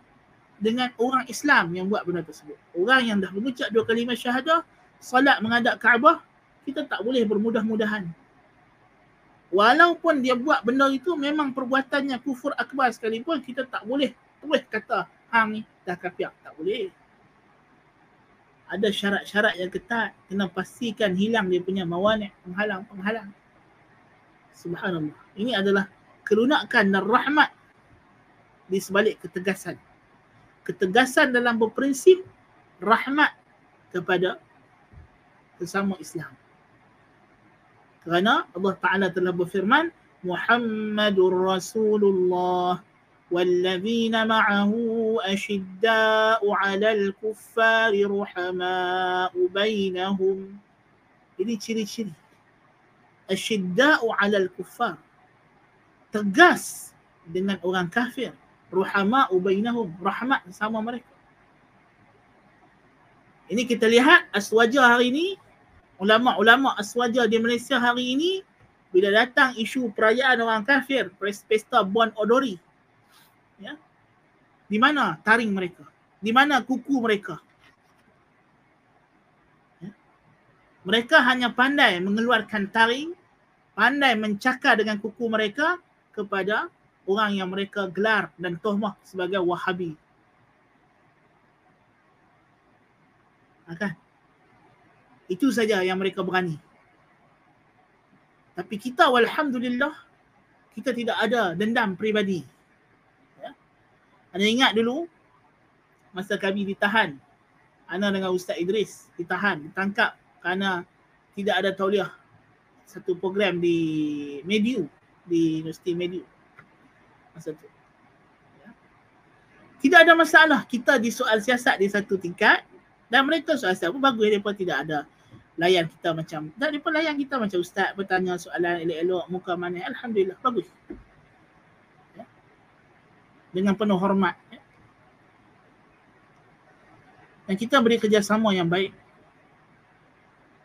dengan orang Islam yang buat benda tersebut. Orang yang dah mengucap dua kalimah syahadah, salat menghadap Kaabah, kita tak boleh bermudah-mudahan. Walaupun dia buat benda itu memang perbuatannya kufur akbar sekalipun, kita tak boleh terus kata hang ni dah kafir. Tak boleh. Ada syarat-syarat yang ketat. Kena pastikan hilang dia punya mawanik, penghalang-penghalang. Subhanallah. Ini adalah kelunakan dan rahmat di sebalik ketegasan. Ketegasan dalam berprinsip rahmat kepada sesama Islam Kerana Allah Ta'ala telah berfirman Muhammadur Rasulullah والذين معه أشداء على الكفار رحماء بينهم Ini ciri-ciri. Ashidda'u ala al-kuffar tegas dengan orang kafir ruhama ubainahum rahmat sama mereka ini kita lihat aswaja hari ini ulama-ulama aswaja di Malaysia hari ini bila datang isu perayaan orang kafir pesta Bon Odori ya Di mana taring mereka? Di mana kuku mereka? Ya. Mereka hanya pandai mengeluarkan taring, pandai mencakar dengan kuku mereka kepada orang yang mereka gelar dan tohmah sebagai wahabi. Kan? Itu saja yang mereka berani. Tapi kita walhamdulillah kita tidak ada dendam peribadi. Ya. Anda ingat dulu masa kami ditahan Ana dengan Ustaz Idris ditahan, ditangkap kerana tidak ada tauliah satu program di Mediu di Universiti Mediu masa tu. Ya. Tidak ada masalah kita di soal siasat di satu tingkat dan mereka soal siasat pun bagus mereka tidak ada layan kita macam tak depa layan kita macam ustaz bertanya soalan elok-elok muka mana alhamdulillah bagus. Ya. dengan penuh hormat ya. dan kita beri kerjasama yang baik.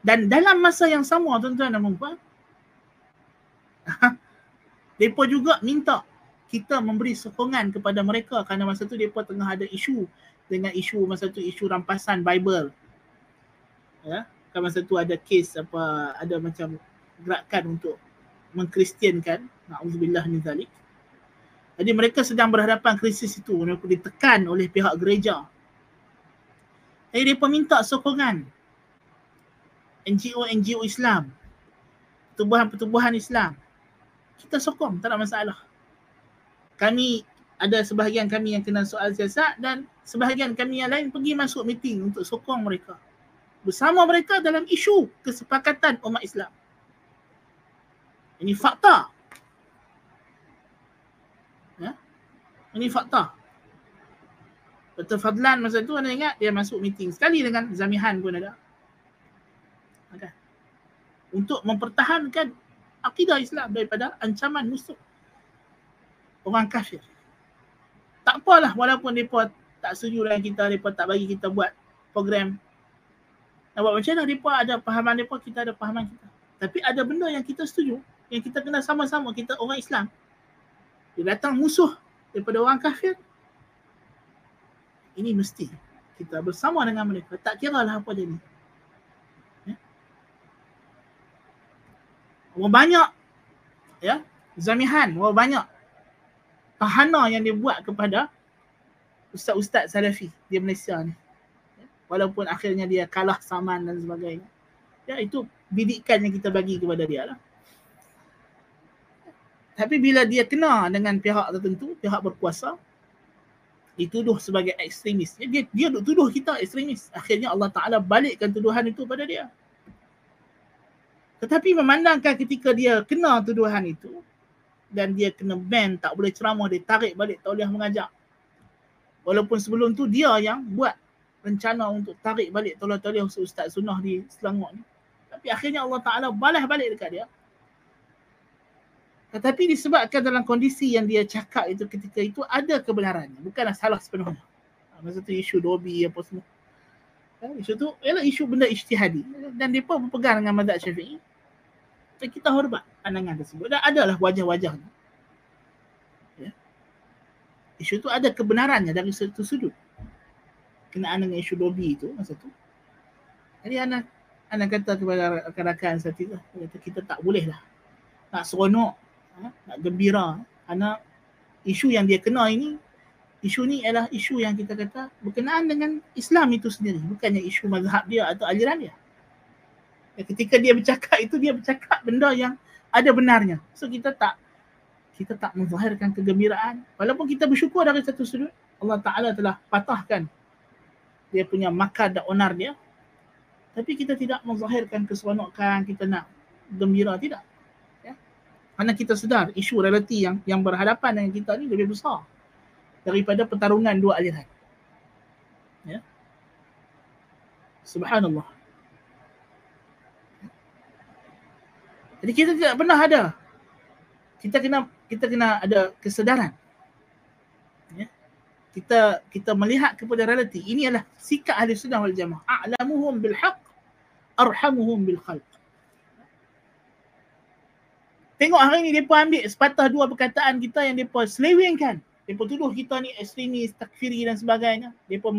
Dan dalam masa yang sama tuan-tuan dan puan <laughs> depa juga minta kita memberi sokongan kepada mereka kerana masa tu depa tengah ada isu dengan isu masa tu isu rampasan bible. Ya kan masa tu ada kes apa ada macam gerakan untuk mengkristiankan naudzubillah min zalik. Jadi mereka sedang berhadapan krisis itu mereka ditekan oleh pihak gereja. Jadi mereka minta sokongan NGO-NGO Islam pertubuhan-pertubuhan Islam. Kita sokong tak ada masalah. Kami ada sebahagian kami yang kenal soal siasat dan sebahagian kami yang lain pergi masuk meeting untuk sokong mereka bersama mereka dalam isu kesepakatan umat Islam. Ini fakta. Ya? Ini fakta. Dr. Fadlan masa tu anda ingat dia masuk meeting sekali dengan Zamihan pun ada. Okay. Untuk mempertahankan akidah Islam daripada ancaman musuh orang kafir. Tak apalah walaupun mereka tak setuju dengan kita, mereka tak bagi kita buat program buat macam mana mereka ada pahaman mereka, kita ada pahaman kita. Tapi ada benda yang kita setuju, yang kita kena sama-sama, kita orang Islam. Dia datang musuh daripada orang kafir. Ini mesti kita bersama dengan mereka. Tak kira lah apa jadi. Ya? Orang banyak ya, zamihan, orang banyak tahana yang dia buat kepada ustaz-ustaz salafi di Malaysia ni walaupun akhirnya dia kalah saman dan sebagainya. Ya itu bidikan yang kita bagi kepada dia lah. Tapi bila dia kena dengan pihak tertentu, pihak berkuasa, dituduh sebagai ekstremis. Ya, dia dia tuduh kita ekstremis. Akhirnya Allah Taala balikkan tuduhan itu pada dia. Tetapi memandangkan ketika dia kena tuduhan itu dan dia kena ban, tak boleh ceramah, dia tarik balik tauliah mengajak. Walaupun sebelum tu dia yang buat rencana untuk tarik balik tolak-tolak Ustaz Sunnah di Selangor ni. Tapi akhirnya Allah Ta'ala balas balik dekat dia. Tetapi disebabkan dalam kondisi yang dia cakap itu ketika itu ada kebenarannya. Bukanlah salah sepenuhnya. Ha, masa tu isu dobi apa semua. Ya, isu tu ialah isu benda ijtihadi. Dan pun berpegang dengan mazhab syafi'i. Dan kita hormat pandangan tersebut. Dan adalah wajah-wajahnya. Ya. Isu tu ada kebenarannya dari satu sudut kenaan dengan isu dobi tu masa tu. Jadi anak anak kata kepada rakan-rakan saya tu, kata kita tak boleh lah nak seronok, ha? nak gembira kerana isu yang dia kena ini isu ni adalah isu yang kita kata berkenaan dengan Islam itu sendiri bukannya isu mazhab dia atau aliran dia. Ya, ketika dia bercakap itu dia bercakap benda yang ada benarnya. So kita tak kita tak menzahirkan kegembiraan walaupun kita bersyukur dari satu sudut Allah Taala telah patahkan dia punya makar dan onar dia. Tapi kita tidak menzahirkan keseronokan kita nak gembira tidak. Ya. Kerana kita sedar isu realiti yang yang berhadapan dengan kita ni lebih besar daripada pertarungan dua aliran. Ya. Subhanallah. Jadi kita tidak pernah ada. Kita kena kita kena ada kesedaran kita kita melihat kepada realiti ini adalah sikap ahli sunnah wal jamaah a'lamuhum bil haqq arhamuhum bil khalq tengok hari ni depa ambil sepatah dua perkataan kita yang depa selewengkan Mereka tuduh kita ni ekstremis, takfiri dan sebagainya. Mereka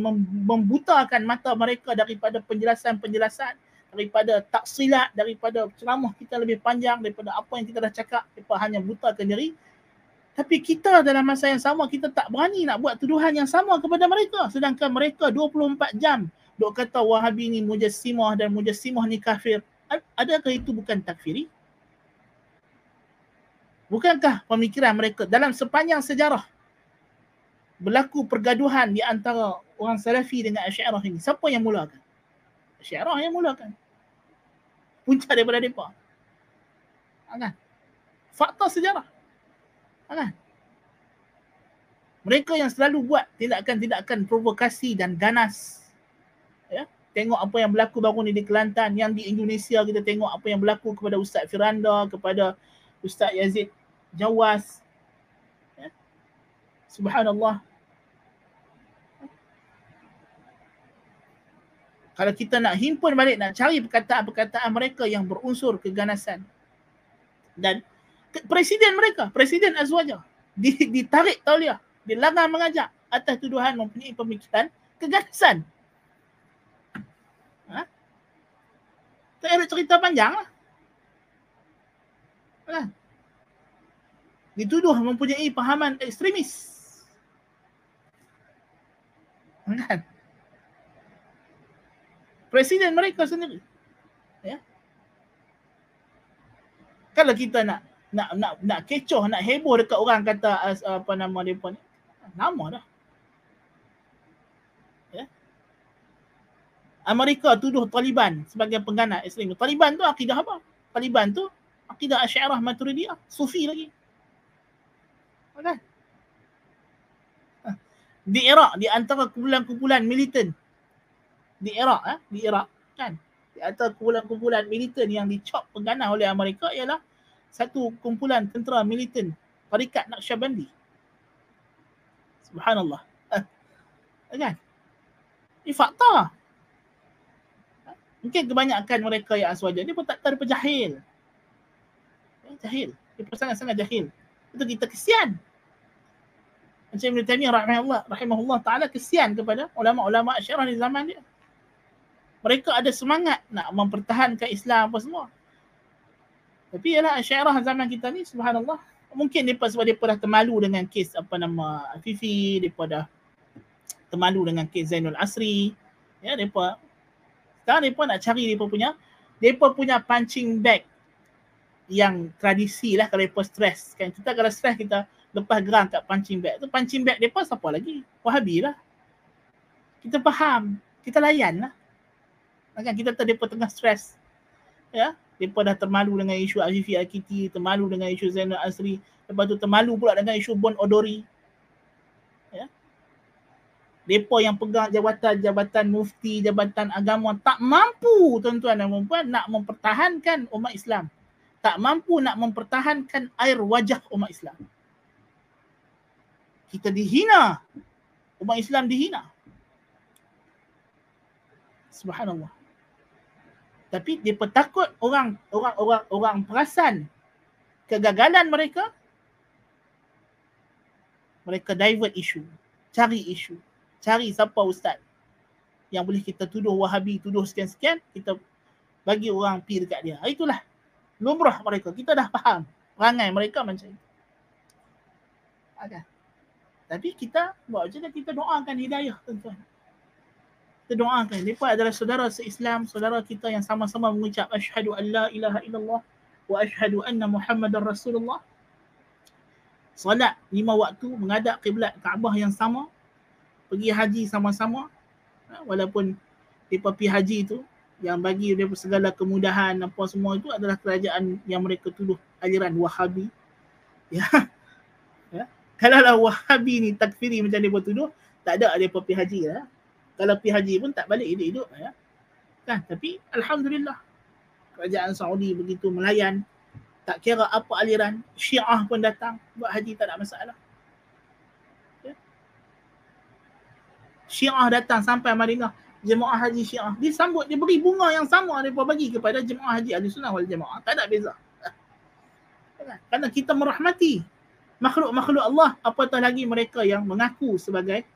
membutakan mata mereka daripada penjelasan-penjelasan, daripada taksilat, daripada ceramah kita lebih panjang, daripada apa yang kita dah cakap. Mereka hanya butakan diri. Tapi kita dalam masa yang sama, kita tak berani nak buat tuduhan yang sama kepada mereka. Sedangkan mereka 24 jam dok kata wahabi ni mujassimah dan mujassimah ni kafir. Adakah itu bukan takfiri? Bukankah pemikiran mereka dalam sepanjang sejarah berlaku pergaduhan di antara orang Salafi dengan Asy'ariyah ini? Siapa yang mulakan? Asy'ariyah yang mulakan. Punca daripada mereka. Kan? Fakta sejarah. Kan? Mereka yang selalu buat tindakan-tindakan provokasi dan ganas. Ya? Tengok apa yang berlaku baru ni di Kelantan. Yang di Indonesia kita tengok apa yang berlaku kepada Ustaz Firanda, kepada Ustaz Yazid Jawas. Ya. Subhanallah. Kalau kita nak himpun balik, nak cari perkataan-perkataan mereka yang berunsur keganasan. Dan presiden mereka, presiden Azwaja, ditarik tauliah, dilarang mengajak atas tuduhan mempunyai pemikiran keganasan. Ha? Tak ada cerita panjang lah. Ha? dituduh mempunyai pahaman ekstremis. Kan? Presiden mereka sendiri. Ya. Kalau kita nak nak nak nak kecoh, nak heboh dekat orang kata as, apa nama dia pun nama dah. Ya. Amerika tuduh Taliban sebagai pengganas ekstremis. Taliban tu akidah apa? Taliban tu akidah Asy'ariyah Maturidiyah, Sufi lagi. Kan? Di Iraq, di antara kumpulan-kumpulan militan di Iraq, eh? di Iraq kan? Di antara kumpulan-kumpulan militan yang dicop pengganas oleh Amerika ialah satu kumpulan tentera militan Tarikat Naqsyabandi. Subhanallah. Eh. Kan? Ini fakta. Mungkin kebanyakan mereka yang aswaja dia pun tak tahu jahil. Eh, jahil. Dia sangat-sangat jahil. Itu kita kesian. Macam Ibn Taymiyah rahimahullah, rahimahullah ta'ala kesian kepada ulama-ulama asyarah di zaman dia. Mereka ada semangat nak mempertahankan Islam apa semua. Tapi ialah asyarah zaman kita ni subhanallah. Mungkin mereka sebab mereka dah termalu dengan kes apa nama Fifi, mereka dah termalu dengan kes Zainul Asri. Ya, mereka sekarang mereka nak cari mereka punya mereka punya punching bag yang tradisi lah kalau mereka stres. Kan? Kita kalau stres kita lepas geram kat punching bag tu punching bag depa siapa lagi wahabi lah kita faham kita layan lah kan kita tahu depa tengah stres ya depa dah termalu dengan isu Afifi Akiti termalu dengan isu Zainal Asri lepas tu termalu pula dengan isu Bon Odori ya depa yang pegang jabatan-jabatan mufti jabatan agama tak mampu tuan-tuan dan puan nak mempertahankan umat Islam tak mampu nak mempertahankan air wajah umat Islam kita dihina. Umat Islam dihina. Subhanallah. Tapi dia takut orang orang orang orang perasan kegagalan mereka mereka divert isu, cari isu, cari siapa ustaz yang boleh kita tuduh Wahabi, tuduh sekian-sekian, kita bagi orang pi dekat dia. Itulah lumrah mereka. Kita dah faham perangai mereka macam itu. Ada. Tapi kita buat je kita doakan hidayah tuan-tuan. Kita doakan. Mereka adalah saudara se-Islam, saudara kita yang sama-sama mengucap asyhadu an la ilaha illallah wa asyhadu anna muhammadar rasulullah. Salat lima waktu menghadap kiblat Kaabah yang sama. Pergi haji sama-sama. Ha, walaupun mereka pergi haji itu yang bagi dia segala kemudahan apa semua itu adalah kerajaan yang mereka tuduh aliran Wahabi. Ya. <laughs> ya kalau lah wahabi ni takfiri macam dia tuduh, tak ada dia pergi haji lah. Kalau pergi haji pun tak balik hidup-hidup. Ya. Kan? Tapi Alhamdulillah. Kerajaan Saudi begitu melayan. Tak kira apa aliran. Syiah pun datang. Buat haji tak ada masalah. Ya. Syiah datang sampai Madinah. Jemaah haji Syiah. Dia sambut, dia beri bunga yang sama dia bagi kepada jemaah haji Ahli Sunnah wal Jemaah. Tak ada beza. Kan? Kerana kita merahmati makhluk-makhluk Allah apatah lagi mereka yang mengaku sebagai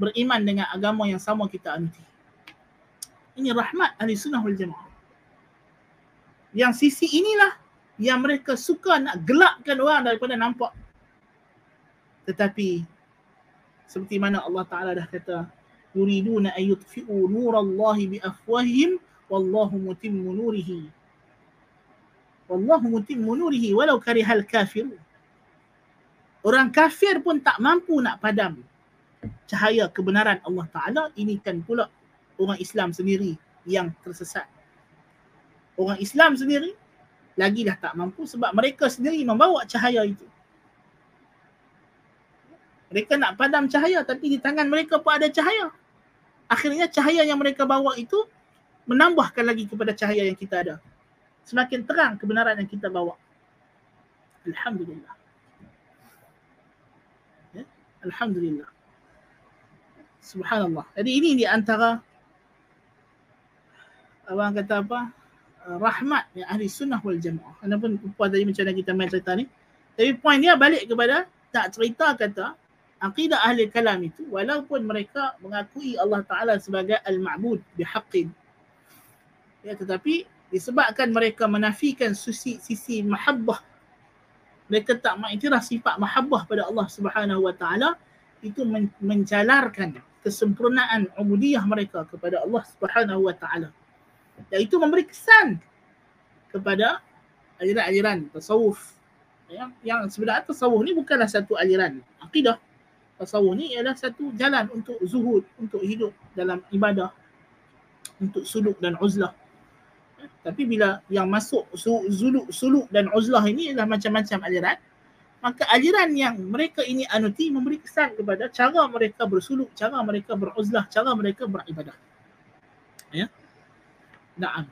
beriman dengan agama yang sama kita anuti. Ini rahmat ahli sunnah wal jamaah. Yang sisi inilah yang mereka suka nak gelapkan orang daripada nampak. Tetapi seperti mana Allah Ta'ala dah kata yuriduna an yutfi'u nurallahi bi afwahihim wallahu mutimmu nurihi wallahu mutimmu nurihi walau karihal kafirun Orang kafir pun tak mampu nak padam cahaya kebenaran Allah Ta'ala. Ini kan pula orang Islam sendiri yang tersesat. Orang Islam sendiri lagi dah tak mampu sebab mereka sendiri membawa cahaya itu. Mereka nak padam cahaya tapi di tangan mereka pun ada cahaya. Akhirnya cahaya yang mereka bawa itu menambahkan lagi kepada cahaya yang kita ada. Semakin terang kebenaran yang kita bawa. Alhamdulillah. Alhamdulillah. Subhanallah. Jadi ini di antara abang kata apa? Uh, rahmat yang ahli sunnah wal jamaah. Walaupun puas tadi macam mana kita main cerita ni. Tapi poin dia balik kepada tak cerita kata akidah ahli kalam itu walaupun mereka mengakui Allah Ta'ala sebagai al-ma'bud bihaqqin. Ya, tetapi disebabkan mereka menafikan sisi, sisi mahabbah mereka tak mengiktiraf sifat mahabbah pada Allah Subhanahu wa taala itu men- menjalarkan kesempurnaan ubudiyah mereka kepada Allah Subhanahu wa taala. Iaitu memberi kesan kepada aliran-aliran tasawuf. Ya, yang sebenarnya tasawuf ni bukanlah satu aliran akidah. Tasawuf ni ialah satu jalan untuk zuhud, untuk hidup dalam ibadah, untuk suluk dan uzlah. Tapi bila yang masuk suluk, suluk dan uzlah ini adalah macam-macam aliran, maka aliran yang mereka ini anuti memberi kesan kepada cara mereka bersuluk, cara mereka beruzlah, cara mereka beribadah. Ya. Naam.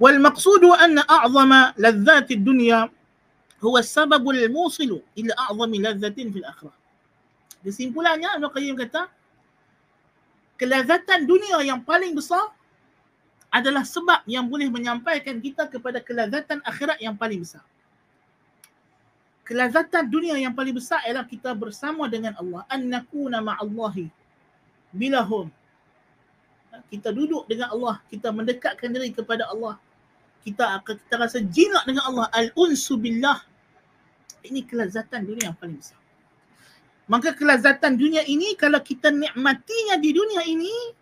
والمقصود أن أعظم لذات الدنيا هو السبب الموصل إلى أعظم لذة في الآخرة Kesimpulannya Ibn Qayyim kata kelazatan dunia yang paling besar adalah sebab yang boleh menyampaikan kita kepada kelazatan akhirat yang paling besar. Kelazatan dunia yang paling besar ialah kita bersama dengan Allah. An nakuna ma'allahi bilahum. Kita duduk dengan Allah, kita mendekatkan diri kepada Allah. Kita akan kita rasa jinak dengan Allah. Al-unsu billah. Ini kelazatan dunia yang paling besar. Maka kelazatan dunia ini kalau kita nikmatinya di dunia ini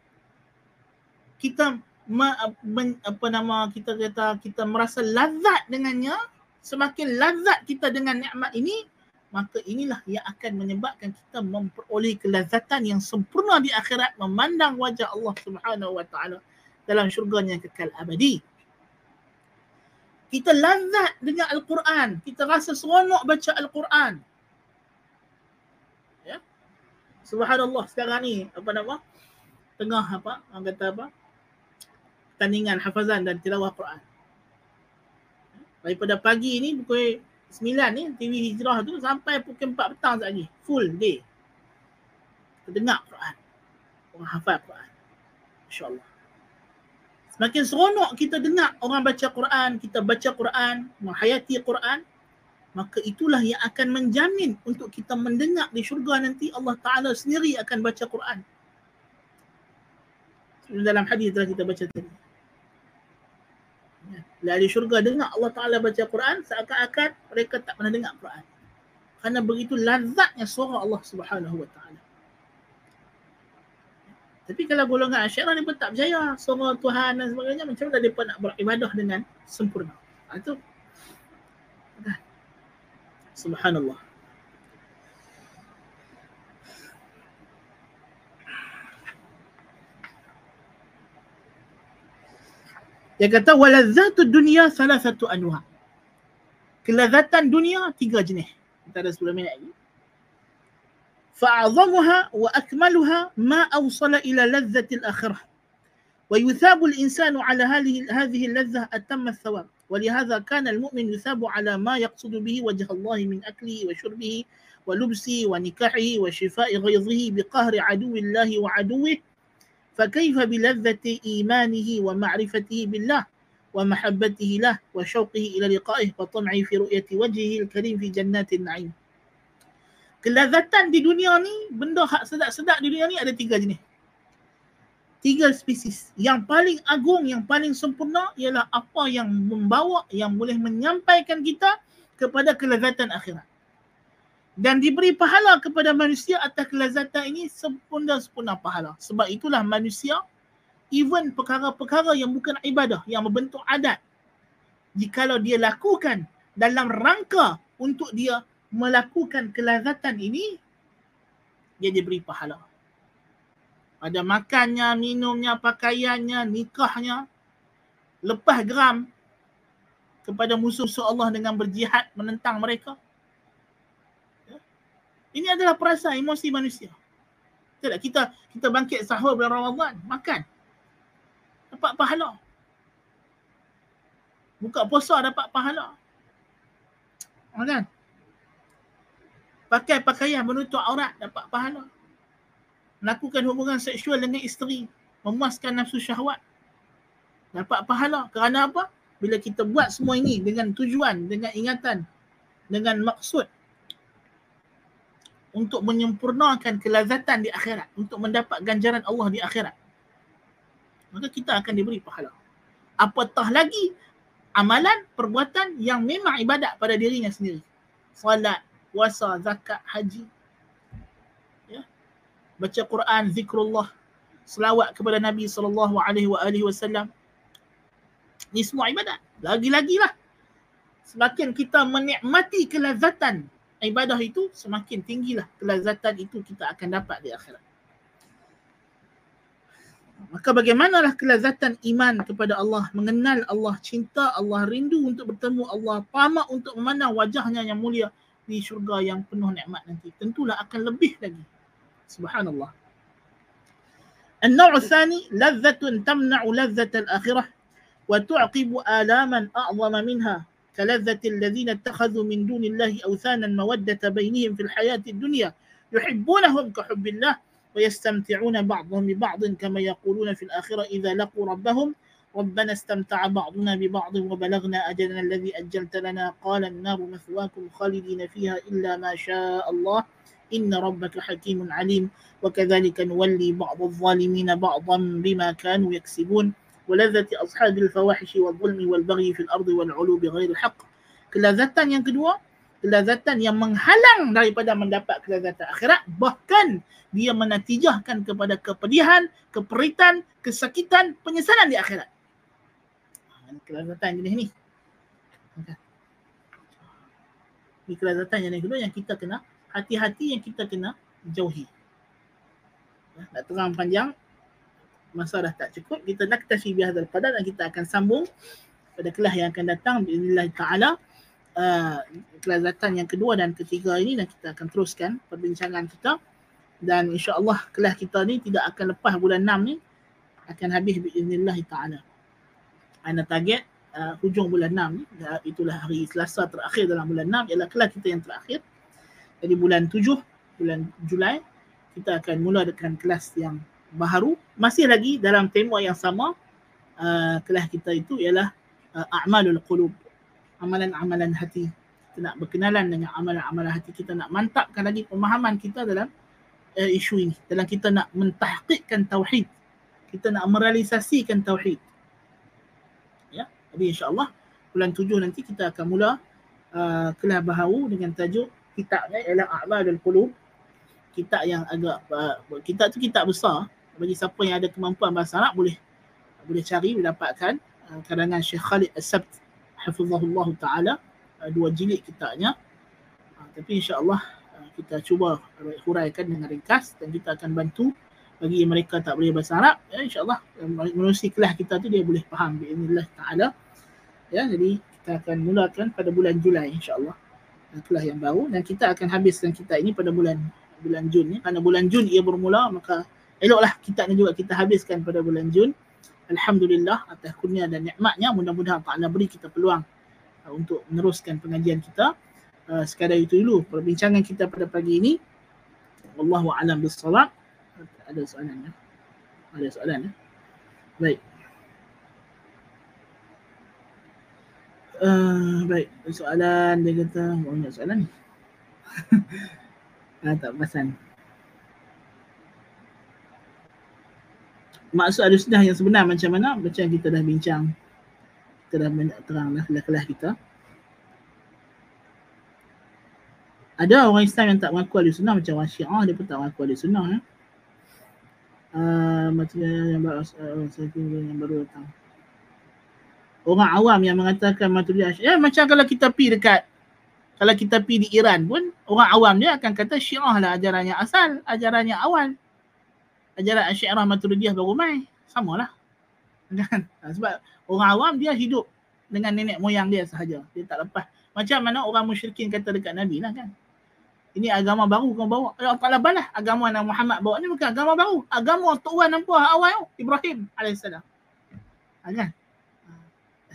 kita apa nama kita kata kita merasa lazat dengannya semakin lazat kita dengan nikmat ini maka inilah yang akan menyebabkan kita memperoleh kelazatan yang sempurna di akhirat memandang wajah Allah Subhanahu wa taala dalam syurga yang kekal abadi. Kita lazat dengan Al-Quran, kita rasa seronok baca Al-Quran. Subhanallah sekarang ni apa nama? Tengah apa? Orang kata apa? Tandingan hafazan dan tilawah Quran. Daripada pagi ni pukul 9 ni TV Hijrah tu sampai pukul 4 petang lagi. Full day. Kita dengar Quran. Orang hafal Quran. InsyaAllah. Semakin seronok kita dengar orang baca Quran, kita baca Quran, menghayati Quran, maka itulah yang akan menjamin untuk kita mendengar di syurga nanti Allah Ta'ala sendiri akan baca Quran. Dalam hadis telah kita baca tadi. Di syurga dengar Allah Ta'ala baca Quran, seakan-akan mereka tak pernah dengar Quran. Kerana begitu lazatnya suara Allah Subhanahu Wa Ta'ala. Tapi kalau golongan asyarah, dia pun tak percaya suara Tuhan dan sebagainya. Macam mana pun nak beribadah dengan sempurna. Itu Subhanallah. Dia kata walazatu dunia salah satu anwa. Kelazatan dunia tiga jenis. Kita ada 10 minit lagi. فأعظمها وأكملها ما أوصل إلى لذة الآخرة ويثاب الإنسان على هذه اللذة أتم الثواب ولهذا كان المؤمن يثاب على ما يقصد به وجه الله من أكله وشربه ولبسه ونكاحه وشفاء غيظه بقهر عدو الله وعدوه فكيف بلذة إيمانه ومعرفته بالله ومحبته له وشوقه إلى لقائه وطمعه في رؤية وجهه الكريم في جنات النعيم kelazatan di dunia ni benda hak sedap-sedap di dunia ni ada tiga jenis tiga spesies yang paling agung yang paling sempurna ialah apa yang membawa yang boleh menyampaikan kita kepada kelazatan akhirat dan diberi pahala kepada manusia atas kelazatan ini sempurna-sempurna pahala sebab itulah manusia even perkara-perkara yang bukan ibadah yang membentuk adat jikalau dia lakukan dalam rangka untuk dia melakukan kelazatan ini dia diberi pahala ada makannya, minumnya, pakaiannya, nikahnya lepas geram kepada musuh-musuh Allah dengan berjihad menentang mereka. Ini adalah perasaan emosi manusia. Tidak kita kita bangkit sahur bulan Ramadan makan. Dapat pahala. Buka puasa dapat pahala. Kan pakai pakaian menutup aurat dapat pahala. Melakukan hubungan seksual dengan isteri memuaskan nafsu syahwat dapat pahala. Kerana apa? Bila kita buat semua ini dengan tujuan dengan ingatan dengan maksud untuk menyempurnakan kelazatan di akhirat untuk mendapat ganjaran Allah di akhirat maka kita akan diberi pahala apatah lagi amalan perbuatan yang memang ibadat pada dirinya sendiri salat puasa, zakat, haji. Ya. Baca Quran, zikrullah, selawat kepada Nabi sallallahu alaihi wasallam. Ini semua ibadat. Lagi-lagilah. Semakin kita menikmati kelazatan ibadah itu, semakin tinggilah kelazatan itu kita akan dapat di akhirat. Maka bagaimanalah kelazatan iman kepada Allah, mengenal Allah, cinta Allah, rindu untuk bertemu Allah, tamak untuk memandang wajahnya yang mulia, di syurga yang penuh nikmat nanti. Tentulah akan lebih lagi. Subhanallah. النوع الثاني لذة تمنع لذة الآخرة وتعقب آلاما أعظم منها كلذة الذين اتخذوا من دون الله أوثانا مودة بينهم في الحياة الدنيا يحبونهم كحب الله ويستمتعون بعضهم ببعض كما يقولون في الآخرة إذا لقوا ربهم ربنا استمتع بعضنا ببعض وبلغنا أجلنا الذي أجلت لنا قال النار مثواكم خالدين فيها إلا ما شاء الله إن ربك حكيم عليم وكذلك نولي بعض الظالمين بعضا بما كانوا يكسبون. ولذة أصحاب الفواحش والظلم والبغي في الأرض والعلو بغير الحق kelazatan yang kedua kelazatan yang menghalang daripada mendapat kelazatan akhirat bahkan dia menatijahkan kepada kepedihan, keperitan, kesakitan, penyesalan di akhirat kelazatan jenis ni. Ini kelazatan jenis kedua yang kita kena hati-hati yang kita kena jauhi. Ya, nak terang panjang masa dah tak cukup kita nak tafi biar daripada dan kita akan sambung pada kelas yang akan datang bismillah taala. Uh, kelazatan yang kedua dan ketiga ini dan kita akan teruskan perbincangan kita. Dan insya-Allah kelas kita ni tidak akan lepas bulan 6 ni akan habis bismillah taala. Anda target uh, hujung bulan 6 ni itulah hari Selasa terakhir dalam bulan 6 ialah kelas kita yang terakhir. Jadi bulan 7 bulan Julai kita akan mula dengan kelas yang baharu masih lagi dalam tema yang sama uh, kelas kita itu ialah uh, a'malul qulub. Amalan-amalan hati. Kita nak berkenalan dengan amalan-amalan hati. Kita nak mantapkan lagi pemahaman kita dalam uh, isu ini. Dalam kita nak mentahqiqkan tauhid. Kita nak merealisasikan tauhid. Jadi insyaAllah bulan tujuh nanti kita akan mula uh, kelas baharu dengan tajuk kitabnya ialah A'malul Qulub. Kitab yang agak, uh, kitab tu kitab besar. Bagi siapa yang ada kemampuan bahasa Arab boleh boleh cari, boleh dapatkan uh, karangan Syekh Khalid As-Sabt Hafizahullah Ta'ala uh, dua jilid kitabnya. Uh, tapi insyaAllah uh, kita cuba huraikan dengan ringkas dan kita akan bantu bagi mereka tak boleh bahasa Arab ya, insyaAllah menerusi kelas kita tu dia boleh faham bi'inillah ta'ala Ya, jadi kita akan mulakan pada bulan Julai insya-Allah. Kelas yang baru dan kita akan habiskan kita ini pada bulan bulan Jun ni. Karena bulan Jun ia bermula maka eloklah kita ni juga kita habiskan pada bulan Jun. Alhamdulillah atas kurnia dan nikmatnya mudah-mudahan Allah beri kita peluang uh, untuk meneruskan pengajian kita. Uh, sekadar itu dulu perbincangan kita pada pagi ini. Wallahu a'lam bissawab. Ada soalan ya? Ada soalan eh? Baik. Uh, baik, soalan dia kata banyak soalan ni. <laughs> ah, tak perasan. Maksud ada sudah yang sebenar macam mana? Macam kita dah bincang. Kita dah terang lah kelas-kelas kita. Ada orang Islam yang tak mengaku ahli sunnah macam orang syiah dia pun tak mengaku ahli sunnah. Eh? Uh, macam yang baru, uh, yang baru datang orang awam yang mengatakan Maturidiyah ya macam kalau kita pi dekat kalau kita pi di Iran pun orang awam dia akan kata Syiah lah ajarannya asal, ajarannya awal. Ajaran Syiah Maturidiyah baru mai. Samalah. Kan? Ha, sebab orang awam dia hidup dengan nenek moyang dia sahaja. Dia tak lepas. Macam mana orang musyrikin kata dekat Nabi lah kan. Ini agama baru kau bawa. Allah Ta'ala balas agama Nabi Muhammad bawa ni bukan agama baru. Agama tuan nampak awal Ibrahim AS. Ha, kan?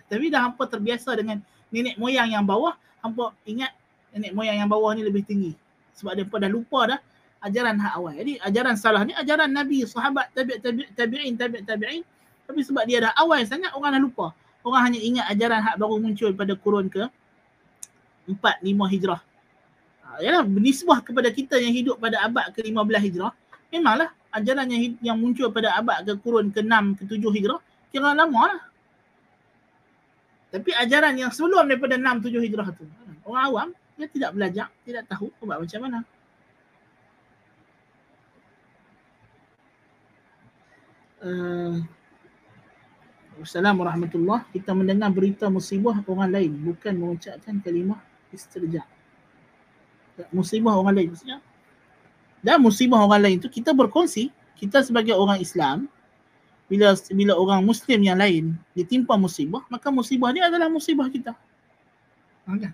Tapi dah hampa terbiasa dengan nenek moyang yang bawah, hampa ingat nenek moyang yang bawah ni lebih tinggi. Sebab dia dah lupa dah ajaran hak awal. Jadi ajaran salah ni ajaran Nabi, sahabat, tabi' tabi' tabi'in, tabi' tabi'in. Tapi sebab dia dah awal sangat, orang dah lupa. Orang hanya ingat ajaran hak baru muncul pada kurun ke 4, 5 hijrah. Ha, yalah, benisbah kepada kita yang hidup pada abad ke-15 hijrah, memanglah ajaran yang, yang muncul pada abad ke kurun ke-6, ke-7 hijrah, kira lama lah. Tapi ajaran yang sebelum daripada 6 7 hijrah tu. Orang awam dia tidak belajar, tidak tahu buat macam mana. Uh, Assalamualaikum warahmatullahi Kita mendengar berita musibah orang lain bukan mengucapkan kalimah istirja. Musibah orang lain maksudnya. Dan musibah orang lain tu kita berkongsi, kita sebagai orang Islam, bila bila orang muslim yang lain ditimpa musibah maka musibah dia adalah musibah kita okay.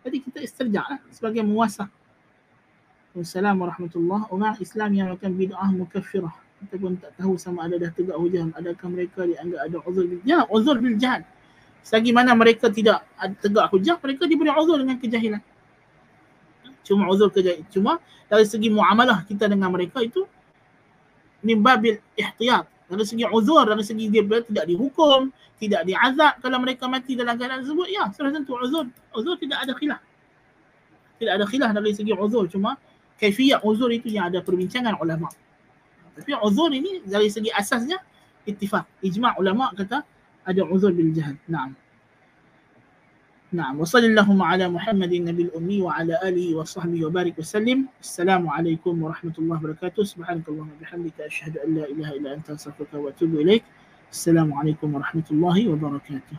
jadi kita istirja lah sebagai muasa Wassalamualaikum warahmatullahi orang Islam yang akan bid'ah mukaffirah ataupun tak tahu sama ada dah tegak hujah adakah mereka dianggap ada uzur bil ya uzur bil jahal selagi mana mereka tidak tegak hujah mereka diberi uzur dengan kejahilan cuma uzur kejahilan cuma dari segi muamalah kita dengan mereka itu nimbabil ihtiyat dari segi uzur, dari segi dia tidak dihukum, tidak diazab kalau mereka mati dalam keadaan tersebut, ya, sudah tentu uzur. Uzur tidak ada khilaf. Tidak ada khilaf dari segi uzur. Cuma kaifiyat uzur itu yang ada perbincangan ulama. Tapi uzur ini dari segi asasnya ittifaq. Ijma' ulama kata ada uzur bil jahal. Naam. Naam. Wa sallallahu ala Muhammadin nabil ummi wa ala alihi wa sahbihi wa barik wa sallim. Assalamualaikum warahmatullahi wabarakatuh. Subhanakallahumma bihamdika asyhadu an la ilaha illa anta astaghfiruka wa atubu ilaik. Assalamualaikum warahmatullahi wabarakatuh.